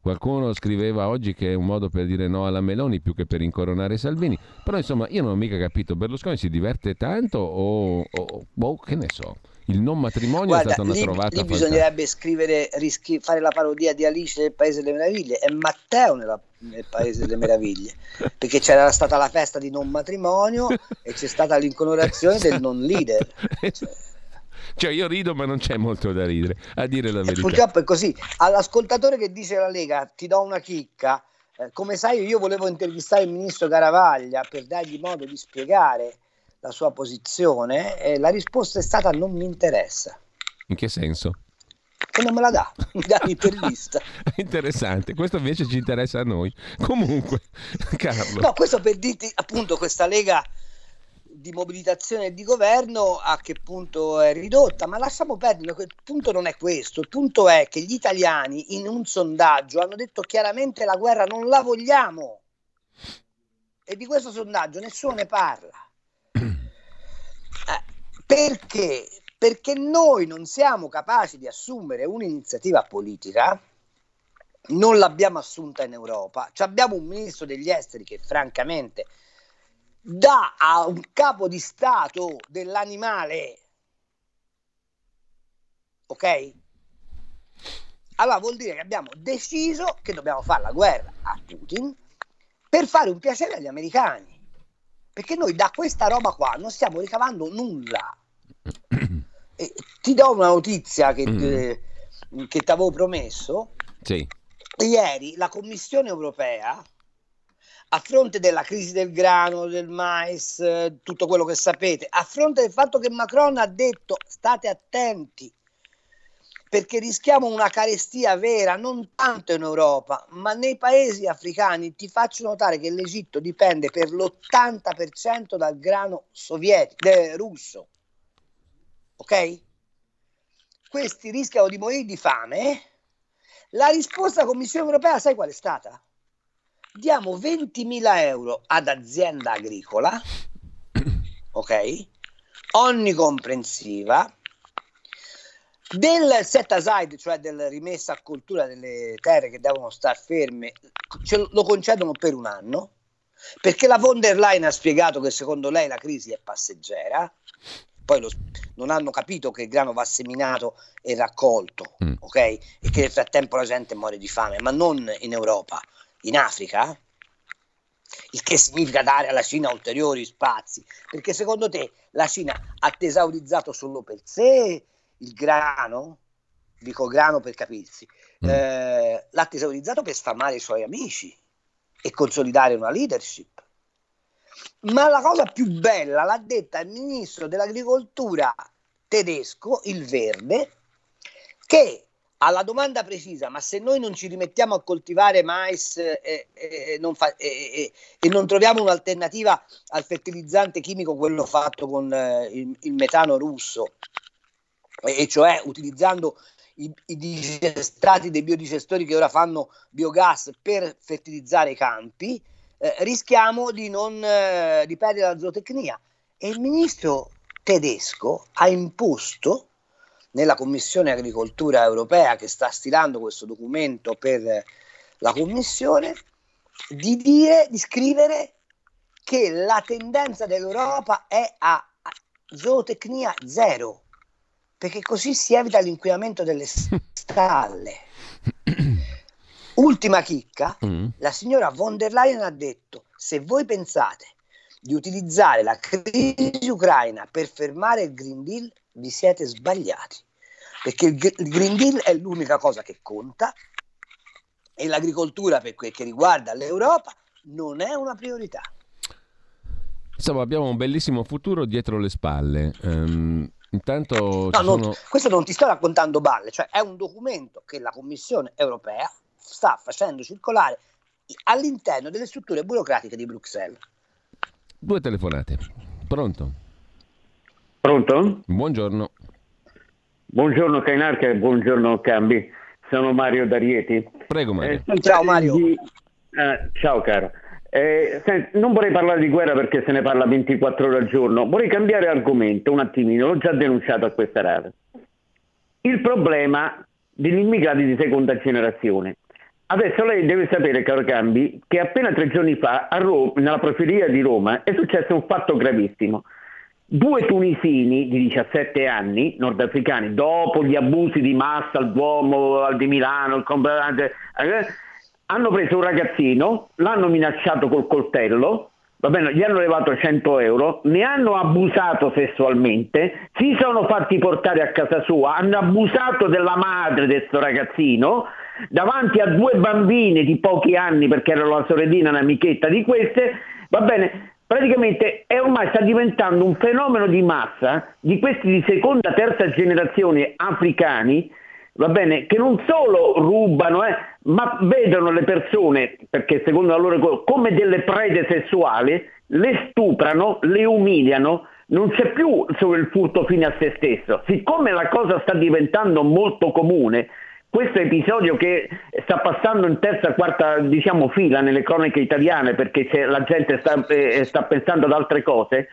Qualcuno scriveva oggi che è un modo per dire no alla Meloni più che per incoronare Salvini, però insomma io non ho mica capito, Berlusconi si diverte tanto o, o boh, che ne so. Il non matrimonio Guarda, è stata una lì, trovata lì bisognerebbe scrivere, rischi, fare la parodia di Alice nel Paese delle Meraviglie e Matteo nella, nel Paese delle Meraviglie, *laughs* perché c'era stata la festa di non matrimonio e c'è stata l'incoronazione del non leader. *laughs* Cioè. Cioè io rido ma non c'è molto da ridere, a dire la verità. Purtroppo è così. All'ascoltatore che dice la Lega ti do una chicca, eh, come sai io volevo intervistare il ministro Caravaglia per dargli modo di spiegare la sua posizione e la risposta è stata non mi interessa. In che senso? Che non me la dà, *laughs* mi dà l'intervista. *laughs* Interessante, questo invece ci interessa a noi. Comunque, *laughs* Carlo. No, questo per dirti appunto questa Lega di mobilitazione di governo a che punto è ridotta, ma lasciamo perdere, il punto non è questo, il punto è che gli italiani in un sondaggio hanno detto chiaramente la guerra non la vogliamo e di questo sondaggio nessuno ne parla. Eh, perché? Perché noi non siamo capaci di assumere un'iniziativa politica, non l'abbiamo assunta in Europa, abbiamo un ministro degli esteri che francamente dà a un capo di Stato dell'animale, ok? Allora vuol dire che abbiamo deciso che dobbiamo fare la guerra a Putin per fare un piacere agli americani. Perché noi da questa roba qua non stiamo ricavando nulla. E ti do una notizia che, mm. eh, che ti avevo promesso. Sì. Ieri la Commissione europea a fronte della crisi del grano, del mais, eh, tutto quello che sapete, a fronte del fatto che Macron ha detto state attenti perché rischiamo una carestia vera non tanto in Europa, ma nei paesi africani. Ti faccio notare che l'Egitto dipende per l'80% dal grano sovietico, russo. Ok? Questi rischiano di morire di fame. La risposta della Commissione europea, sai qual è stata? Diamo 20.000 euro ad azienda agricola, *coughs* ok? Onnicomprensiva, del set aside, cioè del rimessa a cultura delle terre che devono star ferme, lo concedono per un anno, perché la von der Leyen ha spiegato che secondo lei la crisi è passeggera, poi lo, non hanno capito che il grano va seminato e raccolto, mm. ok? E che nel frattempo la gente muore di fame, ma non in Europa, in Africa, il che significa dare alla Cina ulteriori spazi, perché secondo te la Cina ha tesaurizzato solo per sé il grano, dico grano per capirsi, mm. eh, l'ha tesaurizzato per sfamare i suoi amici e consolidare una leadership. Ma la cosa più bella l'ha detta il ministro dell'agricoltura tedesco, il verde, che alla domanda precisa, ma se noi non ci rimettiamo a coltivare mais e, e, e, non, fa, e non, troviamo un'alternativa al fertilizzante chimico, quello fatto con eh, il, il, metano russo, e, cioè utilizzando i, i digestati dei biodigestori che ora fanno biogas per fertilizzare i campi, eh, rischiamo di, non, eh, di perdere la zootecnia. E il ministro tedesco ha imposto nella Commissione Agricoltura Europea che sta stilando questo documento per la Commissione, di dire, di scrivere che la tendenza dell'Europa è a zootecnia zero, perché così si evita l'inquinamento delle stalle. *clears throat* Ultima chicca, mm. la signora von der Leyen ha detto, se voi pensate di utilizzare la crisi ucraina per fermare il Green Deal, vi siete sbagliati, perché il, il Green Deal è l'unica cosa che conta e l'agricoltura per quel che riguarda l'Europa non è una priorità. Insomma, abbiamo un bellissimo futuro dietro le spalle. Um, intanto no, non, questo non ti sto raccontando balle, cioè è un documento che la Commissione europea sta facendo circolare all'interno delle strutture burocratiche di Bruxelles. Due telefonate. Pronto? Pronto? Buongiorno. Buongiorno Cainarca e buongiorno Cambi. Sono Mario D'Arieti. Prego Mario. Eh, ciao Mario. Di... Eh, ciao caro. Eh, senti, non vorrei parlare di guerra perché se ne parla 24 ore al giorno, vorrei cambiare argomento un attimino, l'ho già denunciato a questa radio. Il problema degli immigrati di seconda generazione. Adesso lei deve sapere, caro Cambi, che appena tre giorni fa Roma, nella proferia di Roma è successo un fatto gravissimo. Due tunisini di 17 anni, nordafricani, dopo gli abusi di massa al Duomo, al di Milano, il comandante, eh, hanno preso un ragazzino, l'hanno minacciato col coltello, bene, gli hanno levato 100 euro, ne hanno abusato sessualmente, si sono fatti portare a casa sua, hanno abusato della madre di questo ragazzino davanti a due bambine di pochi anni perché erano la sorellina, un'amichetta di queste, va bene, praticamente è ormai sta diventando un fenomeno di massa di questi di seconda, terza generazione africani va bene, che non solo rubano, eh, ma vedono le persone, perché secondo la loro come delle prede sessuali, le stuprano, le umiliano, non c'è più solo il furto fine a se stesso. Siccome la cosa sta diventando molto comune, questo episodio che sta passando in terza, quarta diciamo, fila nelle cronache italiane perché la gente sta, eh, sta, pensando ad altre cose,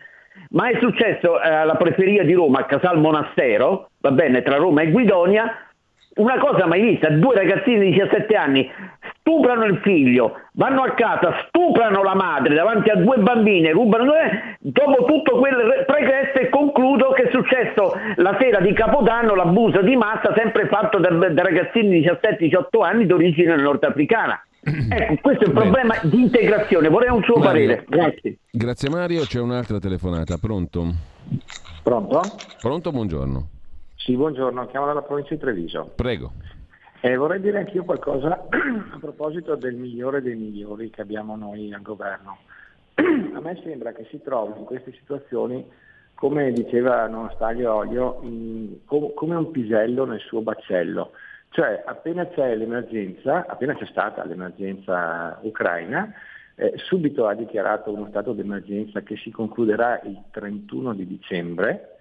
ma è successo eh, alla preferia di Roma, a Casal Monastero, va bene, tra Roma e Guidonia, una cosa mai vista, due ragazzini di 17 anni stuprano il figlio, vanno a casa, stuprano la madre davanti a due bambine, rubano due, dopo tutto quel pregresso e concludo che è successo la sera di Capodanno l'abuso di massa sempre fatto da, da ragazzini di 17-18 anni d'origine nordafricana. *clears throat* Ecco, questo è il problema di integrazione, vorrei un suo Mario, parere. Grazie. Grazie Mario, c'è un'altra telefonata, pronto? Pronto? Pronto, buongiorno. Sì, buongiorno, chiamo dalla provincia di Treviso. Prego. Eh, vorrei dire anch'io qualcosa *clears throat* a proposito del migliore dei migliori che abbiamo noi al governo. *clears throat* a me sembra che si trovi in queste situazioni, come diceva Nonastaglio Olio, in, com- come un pisello nel suo baccello. Cioè appena c'è l'emergenza, appena c'è stata l'emergenza ucraina, eh, subito ha dichiarato uno stato d'emergenza che si concluderà il 31 di dicembre,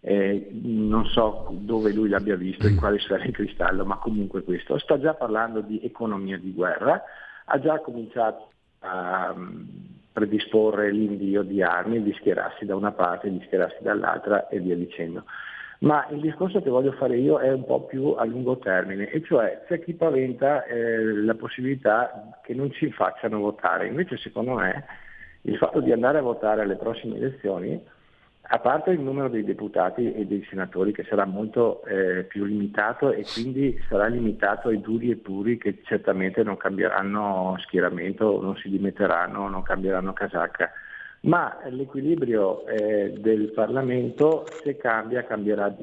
eh, non so dove lui l'abbia visto, in quale sfera di cristallo, ma comunque questo. Sta già parlando di economia di guerra, ha già cominciato a um, predisporre l'invio di armi, di schierarsi da una parte, di schierarsi dall'altra e via dicendo. Ma il discorso che voglio fare io è un po' più a lungo termine, e cioè c'è chi paventa eh, la possibilità che non ci facciano votare. Invece secondo me il fatto di andare a votare alle prossime elezioni a parte il numero dei deputati e dei senatori che sarà molto eh, più limitato e quindi sarà limitato ai duri e puri che certamente non cambieranno schieramento, non si dimetteranno, non cambieranno casacca, ma l'equilibrio eh, del Parlamento se cambia cambierà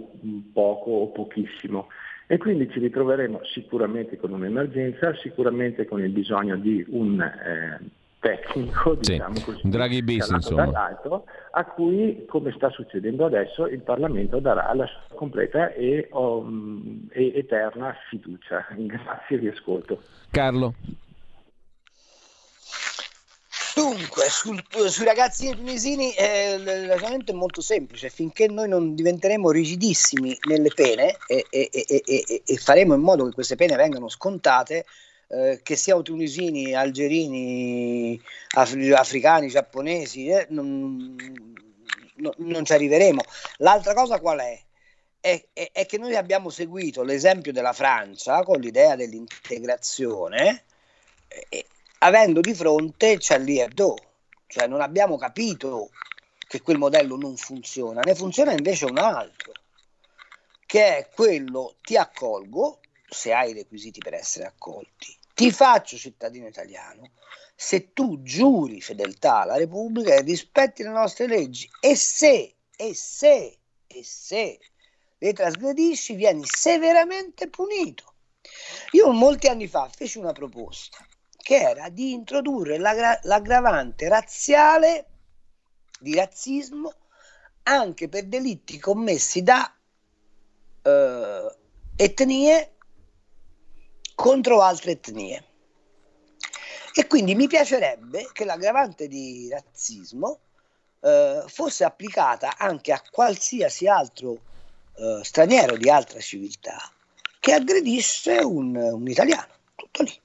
poco o pochissimo. E quindi ci ritroveremo sicuramente con un'emergenza, sicuramente con il bisogno di un eh, tecnico, diciamo sì. così, Draghi bis, insomma. dall'alto, a cui, come sta succedendo adesso, il Parlamento darà la sua completa e, um, e eterna fiducia. *laughs* Grazie, vi ascolto. Carlo. Dunque, sul, sui ragazzi tunisini eh, il ragionamento è molto semplice, finché noi non diventeremo rigidissimi nelle pene e, e, e, e faremo in modo che queste pene vengano scontate, eh, che siano tunisini, algerini, afri- africani, giapponesi, eh, non, no, non, ci arriveremo. L'altra cosa qual è? È, è? è, che noi abbiamo seguito l'esempio della Francia con l'idea dell'integrazione, eh, avendo di fronte Charlie Hebdo, cioè non abbiamo capito che quel modello non funziona, ne funziona invece un altro, che è quello ti accolgo se hai i requisiti per essere accolti ti faccio cittadino italiano se tu giuri fedeltà alla Repubblica e rispetti le nostre leggi e se, e se, e se le trasgredisci vieni severamente punito. Io molti anni fa feci una proposta che era di introdurre l'aggra- l'aggravante razziale di razzismo anche per delitti commessi da eh, etnie contro altre etnie. E quindi mi piacerebbe che l'aggravante di razzismo eh, fosse applicata anche a qualsiasi altro eh, straniero di altra civiltà che aggredisse un, un italiano. Tutto lì.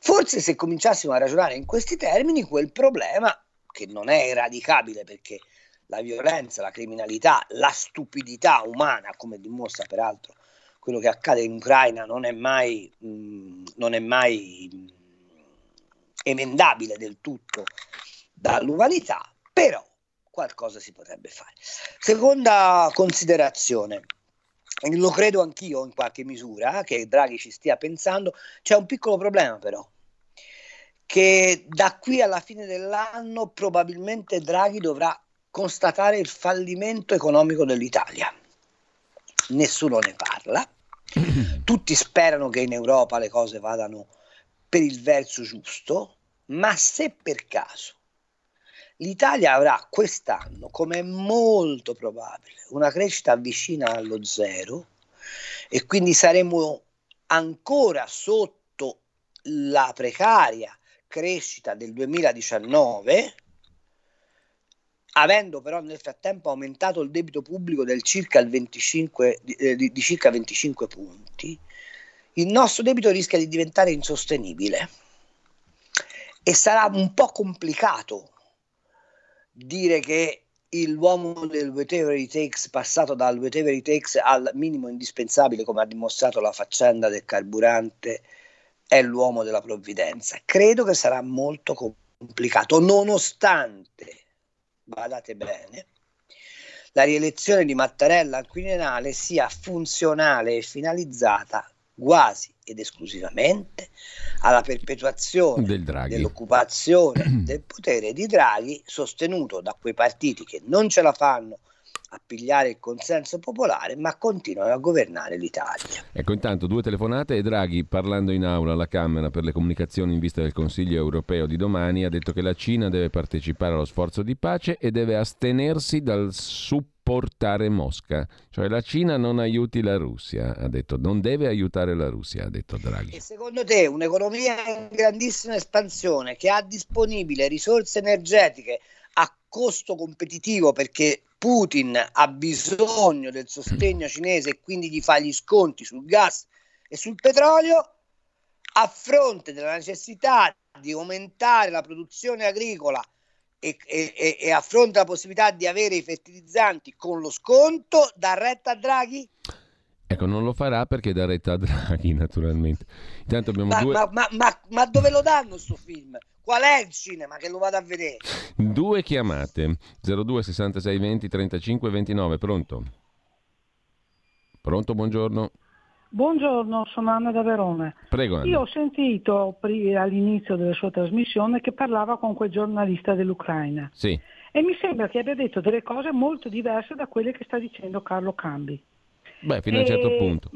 Forse se cominciassimo a ragionare in questi termini, quel problema, che non è eradicabile perché la violenza, la criminalità, la stupidità umana, come dimostra peraltro quello che accade in Ucraina, non è mai, mh, non è mai emendabile del tutto dall'umanità, però qualcosa si potrebbe fare. Seconda considerazione, lo credo anch'io in qualche misura che Draghi ci stia pensando, c'è un piccolo problema però, che da qui alla fine dell'anno probabilmente Draghi dovrà constatare il fallimento economico dell'Italia. Nessuno ne parla, *clears throat* tutti sperano che in Europa le cose vadano per il verso giusto, ma se per caso l'Italia avrà quest'anno, come è molto probabile, una crescita vicina allo zero e quindi saremo ancora sotto la precaria crescita del 2019, avendo però nel frattempo aumentato il debito pubblico circa il 25, di, di, di circa 25 punti, il nostro debito rischia di diventare insostenibile. E sarà un po' complicato dire che l'uomo del whatever it takes passato dal whatever it takes al minimo indispensabile come ha dimostrato la faccenda del carburante è l'uomo della provvidenza. Credo che sarà molto complicato nonostante badate bene la rielezione di Mattarella al Quirinale sia funzionale e finalizzata quasi ed esclusivamente alla perpetuazione Del dell'occupazione *clears throat* del potere di Draghi sostenuto da quei partiti che non ce la fanno a pigliare il consenso popolare, ma continuano a governare l'Italia. Ecco, intanto due telefonate e Draghi, parlando in aula alla Camera per le comunicazioni in vista del Consiglio europeo di domani, ha detto che la Cina deve partecipare allo sforzo di pace e deve astenersi dal supportare Mosca. Cioè la Cina non aiuti la Russia, ha detto, non deve aiutare la Russia, ha detto Draghi. E secondo te un'economia in grandissima espansione che ha disponibile risorse energetiche a costo competitivo perché Putin ha bisogno del sostegno cinese e quindi gli fa gli sconti sul gas e sul petrolio a fronte della necessità di aumentare la produzione agricola e, e, e a fronte della possibilità di avere i fertilizzanti con lo sconto, dà retta a Draghi? Ecco, non lo farà perché dà retta a Draghi, naturalmente. Intanto abbiamo Ma, due... ma- ma- ma- ma dove lo danno sto film? Qual è il cinema che lo vado a vedere? Due chiamate 02 66 20 35 29. Pronto? Pronto, buongiorno. Buongiorno, sono Anna da Verona. Prego, Anna. Io ho sentito all'inizio della sua trasmissione che parlava con quel giornalista dell'Ucraina Sì. e mi sembra che abbia detto delle cose molto diverse da quelle che sta dicendo Carlo Cambi. Beh, fino a un certo E- punto.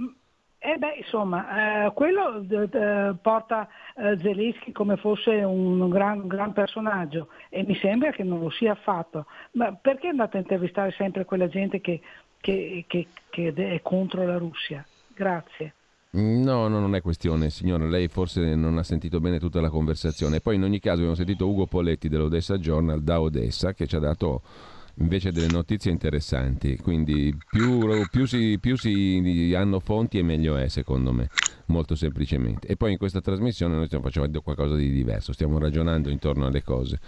Eh beh, insomma, eh, quello d- porta eh, Zelensky come fosse un gran, gran personaggio e mi sembra che non lo sia affatto. Ma perché andate a intervistare sempre quella gente che, che- che- che è contro la Russia? Grazie. No, no, non è questione, signora. Lei forse non ha sentito bene tutta la conversazione. Poi, in ogni caso, abbiamo sentito Ugo Poletti dell'Odessa Journal da Odessa che ci ha dato invece delle notizie interessanti. Quindi, più, più si, più si hanno fonti e meglio è, secondo me, molto semplicemente. E poi in questa trasmissione noi stiamo facendo qualcosa di diverso, stiamo ragionando intorno alle cose.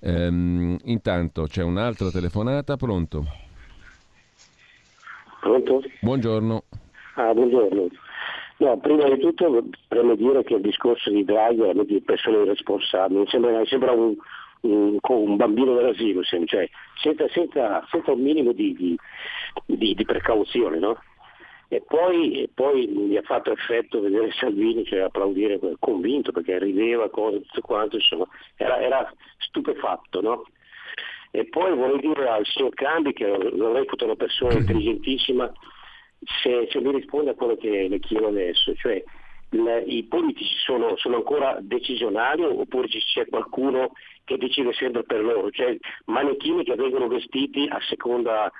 Ehm, intanto c'è un'altra telefonata, pronto? Pronto? Buongiorno. Ah, buongiorno. No, prima di tutto preme dire che il discorso di Draghi è di persone irresponsabili, mi sembra, mi sembra un, un- un bambino dell'asilo, cioè, senza, senza- senza un minimo di, di- di- di precauzione, no? E poi, e poi mi ha fatto effetto vedere Salvini cioè, applaudire convinto perché rideva cose tutto quanto, insomma, era, era stupefatto, no? E poi vorrei dire al signor Cambi che lo reputo una persona intelligentissima se, se mi risponde a quello che le chiedo adesso, cioè il- i politici sono, sono ancora decisionali oppure ci c'è qualcuno che decide sempre per loro, cioè manichini che vengono vestiti a seconda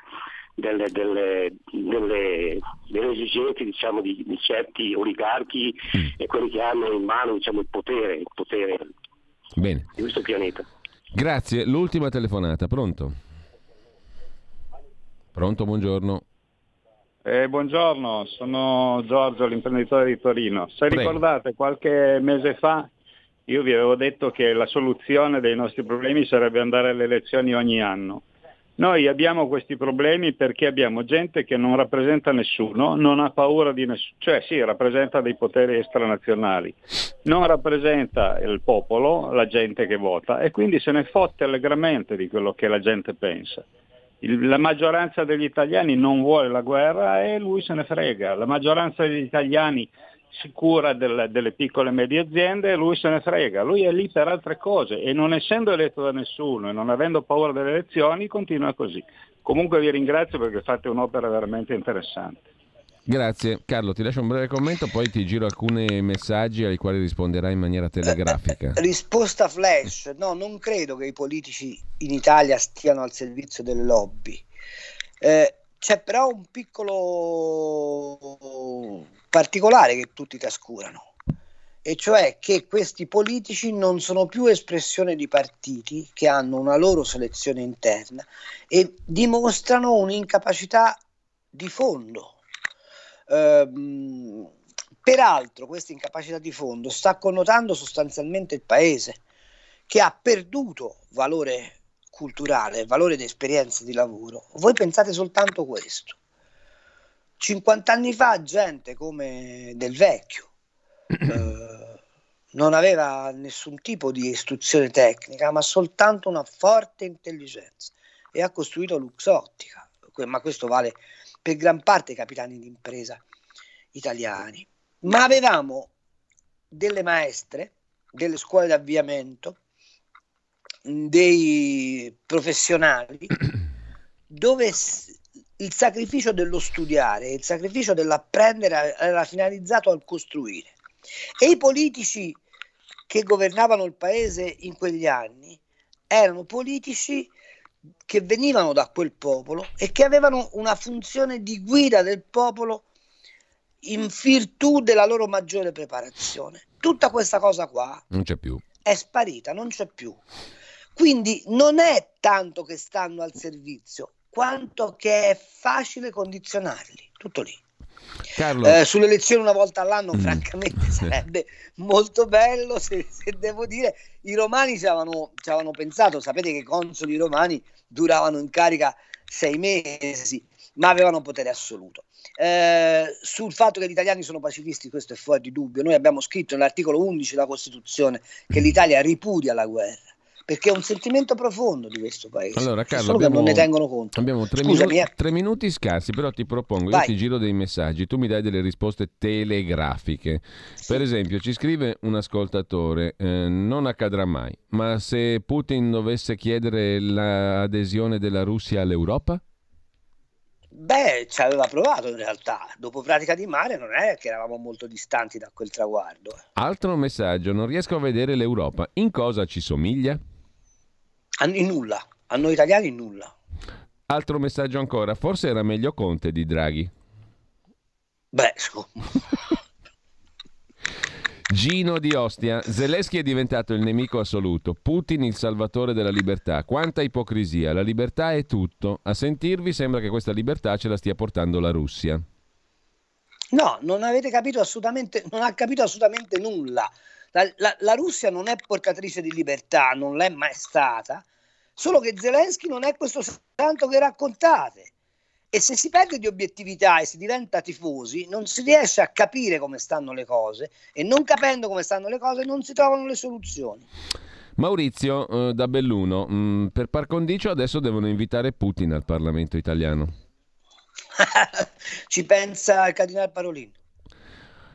delle, delle- delle- delle esigenze diciamo, di, di certi oligarchi e quelli che hanno in mano diciamo, il potere, il potere Bene. di questo pianeta. Grazie. L'ultima telefonata, pronto? Pronto, buongiorno. Eh, buongiorno, sono Giorgio, l'imprenditore di Torino. Se Prego. ricordate, qualche mese fa io vi avevo detto che la soluzione dei nostri problemi sarebbe andare alle elezioni ogni anno. Noi abbiamo questi problemi perché abbiamo gente che non rappresenta nessuno, non ha paura di nessuno, cioè sì, rappresenta dei poteri estranazionali, non rappresenta il popolo, la gente che vota e quindi se ne fotte allegramente di quello che la gente pensa. Il- la maggioranza degli italiani non vuole la guerra e lui se ne frega. La maggioranza degli italiani si cura del- delle piccole e medie aziende e lui se ne frega. Lui è lì per altre cose e non essendo eletto da nessuno e non avendo paura delle elezioni continua così. Comunque vi ringrazio perché fate un'opera veramente interessante. Grazie. Carlo, ti lascio un breve commento, poi ti giro alcuni messaggi ai quali risponderai in maniera telegrafica. Risposta flash, no, non credo che i politici in Italia stiano al servizio delle lobby. Eh, c'è però un piccolo particolare che tutti trascurano, e cioè che questi politici non sono più espressione di partiti che hanno una loro selezione interna e dimostrano un'incapacità di fondo. Ehm, peraltro questa incapacità di fondo sta connotando sostanzialmente il paese che ha perduto valore culturale, valore di esperienza di lavoro. Voi pensate soltanto questo. 50 anni fa gente come Del Vecchio *clears throat* eh, non aveva nessun tipo di istruzione tecnica, ma soltanto una forte intelligenza e ha costruito Luxottica, ma questo vale per gran parte i capitani d'impresa italiani. Ma avevamo delle maestre, delle scuole d'avviamento, dei professionali *clears throat* dove il sacrificio dello studiare, il sacrificio dell'apprendere era finalizzato al costruire. E i politici che governavano il paese in quegli anni erano politici che venivano da quel popolo e che avevano una funzione di guida del popolo in virtù della loro maggiore preparazione. Tutta questa cosa qua Non c'è più. è sparita, non c'è più. Quindi non è tanto che stanno al servizio, quanto che è facile condizionarli. Tutto lì. Carlo, Eh, sulle elezioni una volta all'anno, Mm. francamente, *laughs* sarebbe molto bello se, se devo dire. I romani ci avevano, ci avevano pensato, sapete che i consoli romani duravano in carica sei mesi, ma avevano potere assoluto. Eh, sul fatto che gli italiani sono pacifisti, questo è fuori di dubbio. Noi abbiamo scritto nell'articolo 11 della Costituzione che l'Italia ripudia la guerra. Perché è un sentimento profondo di questo paese. Allora, Carlo, abbiamo, non ne tengono conto. abbiamo tre, Scusami, minuti, eh. tre minuti scarsi, però ti propongo, Vai. io ti giro dei messaggi, tu mi dai delle risposte telegrafiche. Per esempio, ci scrive un ascoltatore, eh, non accadrà mai, ma se Putin dovesse chiedere l'adesione della Russia all'Europa? Beh, ci aveva provato in realtà. Dopo pratica di mare non è che eravamo molto distanti da quel traguardo. eh. Altro messaggio, non riesco a vedere l'Europa, in cosa ci somiglia? In nulla. A noi italiani in nulla. Altro messaggio ancora, forse era meglio Conte di Draghi. Beh. *laughs* Gino di Ostia, Zelensky è diventato il nemico assoluto, Putin il salvatore della libertà. Quanta ipocrisia, la libertà è tutto. A sentirvi sembra che questa libertà ce la stia portando la Russia. No, non avete capito assolutamente, non ha capito assolutamente nulla. La, la- la Russia non è portatrice di libertà, non l'è mai stata, solo che Zelensky non è questo santo che raccontate. E se si perde di obiettività e si diventa tifosi, non si riesce a capire come stanno le cose e non capendo come stanno le cose non si trovano le soluzioni. Maurizio eh, da Belluno, mm, per par condicio adesso devono invitare Putin al Parlamento italiano. *laughs* Ci pensa il cardinale Parolin.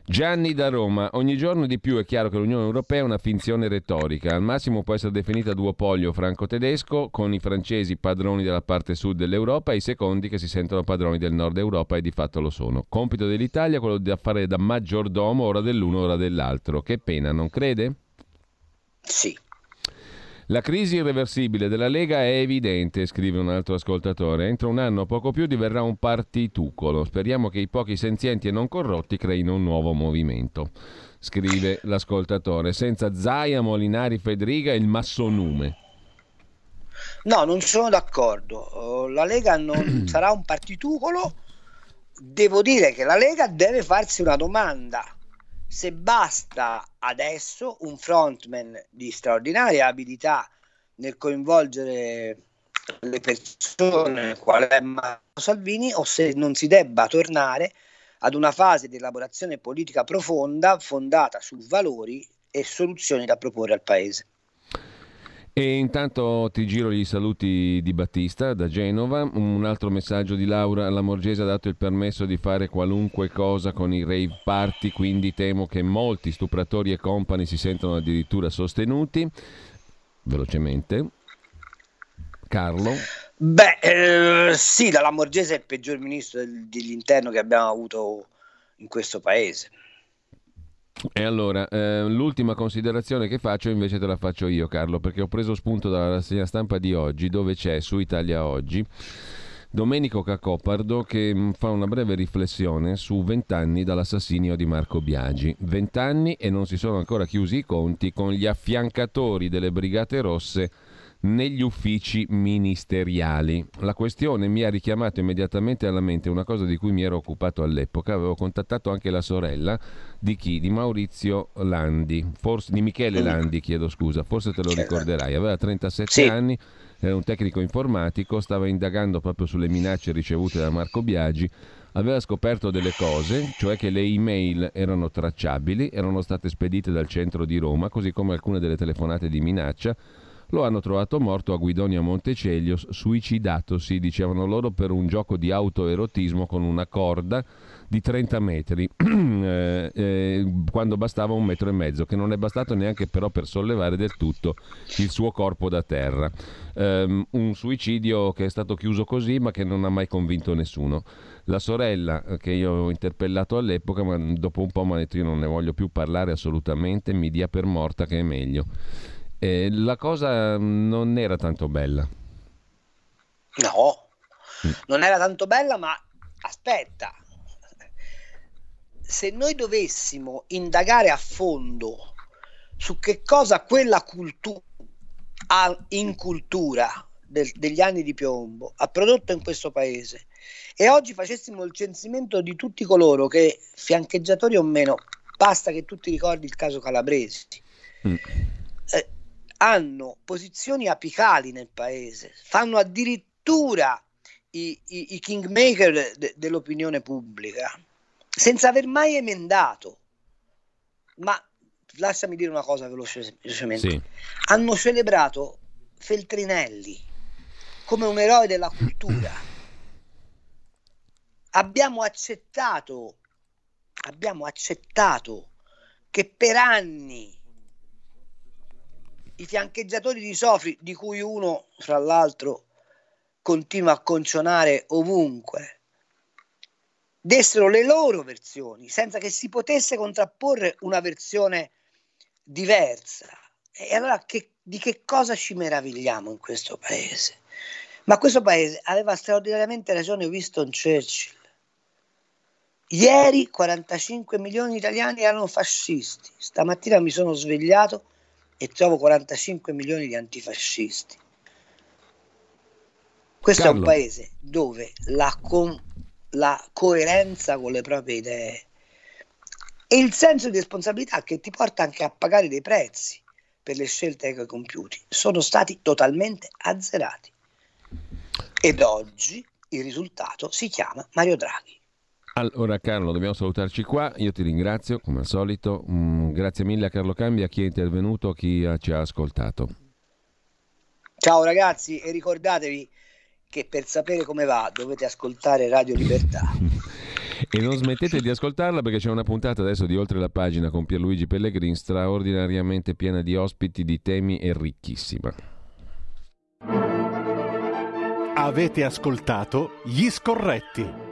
Gianni da Roma, ogni giorno di più è chiaro che l'Unione Europea è una finzione retorica, al massimo può essere definita duopolio franco-tedesco, con i francesi padroni della parte sud dell'Europa e i secondi che si sentono padroni del nord Europa e di fatto lo sono. Compito dell'Italia è quello di fare da maggiordomo ora dell'uno ora dell'altro. Che pena, non crede? Sì. La crisi irreversibile della Lega è evidente, scrive un altro ascoltatore. Entro un anno o poco più diverrà un partitucolo. Speriamo che i pochi senzienti e non corrotti creino un nuovo movimento. Scrive l'ascoltatore. Senza Zaia, Molinari, Federica il massonume. No, non sono d'accordo. La Lega non *clears throat* sarà un partitucolo. Devo dire che la Lega deve farsi una domanda se basta adesso un frontman di straordinaria abilità nel coinvolgere le persone qual è Matteo Salvini o se non si debba tornare ad una fase di elaborazione politica profonda fondata su valori e soluzioni da proporre al Paese. E intanto ti giro gli saluti di Battista da Genova. Un altro messaggio di Laura. La Morgese ha dato il permesso di fare qualunque cosa con i rave party, quindi temo che molti stupratori e company si sentano addirittura sostenuti. Velocemente. Carlo. Beh, eh, sì, la Lamorgese è il peggior ministro dell'interno che abbiamo avuto in questo paese. E allora, eh, l'ultima considerazione che faccio invece te la faccio io Carlo, perché ho preso spunto dalla rassegna stampa di oggi, dove c'è su Italia Oggi Domenico Cacopardo che mm, fa una breve riflessione su vent'anni dall'assassinio di Marco Biagi. Vent'anni e non si sono ancora chiusi i conti con gli affiancatori delle Brigate Rosse negli uffici ministeriali. La questione mi ha richiamato immediatamente alla mente una cosa di cui mi ero occupato all'epoca, avevo contattato anche la sorella di chi? Di Maurizio Landi, forse, di Michele Landi, chiedo scusa, forse te lo ricorderai, aveva 37 sì. anni, era un tecnico informatico, stava indagando proprio sulle minacce ricevute da Marco Biagi, aveva scoperto delle cose, cioè che le email erano tracciabili, erano state spedite dal centro di Roma, così come alcune delle telefonate di minaccia lo hanno trovato morto a Guidonia Montecelio, suicidatosi, dicevano loro, per un gioco di autoerotismo con una corda di 30 metri, *clears throat* eh, eh, quando bastava un metro e mezzo, che non è bastato neanche però per sollevare del tutto il suo corpo da terra. Um, un suicidio che è stato chiuso così, ma che non ha mai convinto nessuno. La sorella, eh, che io ho interpellato all'epoca, ma dopo un po' mi ha detto io non ne voglio più parlare assolutamente, mi dia per morta che è meglio. Eh, la cosa non era tanto bella. No, mm. non era tanto bella, ma aspetta, se noi dovessimo indagare a fondo su che cosa quella cultura in cultura del, degli anni di piombo ha prodotto in questo paese e oggi facessimo il censimento di tutti coloro che, fiancheggiatori o meno, basta che tu ti ricordi il caso Calabresi, mm. Hanno posizioni apicali nel paese, fanno addirittura i, i, i kingmaker de, dell'opinione pubblica, senza aver mai emendato. Ma lasciami dire una cosa velocemente. Sì. Hanno celebrato Feltrinelli come un eroe della cultura. *clears throat* Abbiamo accettato, abbiamo accettato che per anni i fiancheggiatori di Sofri, di cui uno, fra l'altro, continua a concionare ovunque, dessero le loro versioni senza che si potesse contrapporre una versione diversa. E allora che, di che cosa ci meravigliamo in questo paese? Ma questo paese aveva straordinariamente ragione Winston Churchill. Ieri 45 milioni di italiani erano fascisti. Stamattina mi sono svegliato e trovo 45 milioni di antifascisti. Questo Carlo. è un paese dove la, con, la coerenza con le proprie idee e il senso di responsabilità che ti porta anche a pagare dei prezzi per le scelte che hai compiuti sono stati totalmente azzerati. Ed oggi il risultato si chiama Mario Draghi. Allora Carlo, dobbiamo salutarci qua, io ti ringrazio come al solito, mm, grazie mille a Carlo Cambi, a chi è intervenuto, a chi ci ha ascoltato. Ciao ragazzi e ricordatevi che per sapere come va dovete ascoltare Radio Libertà. *laughs* e non smettete di ascoltarla perché c'è una puntata adesso di Oltre la pagina con Pierluigi Pellegrin straordinariamente piena di ospiti, di temi e ricchissima. Avete ascoltato Gli Scorretti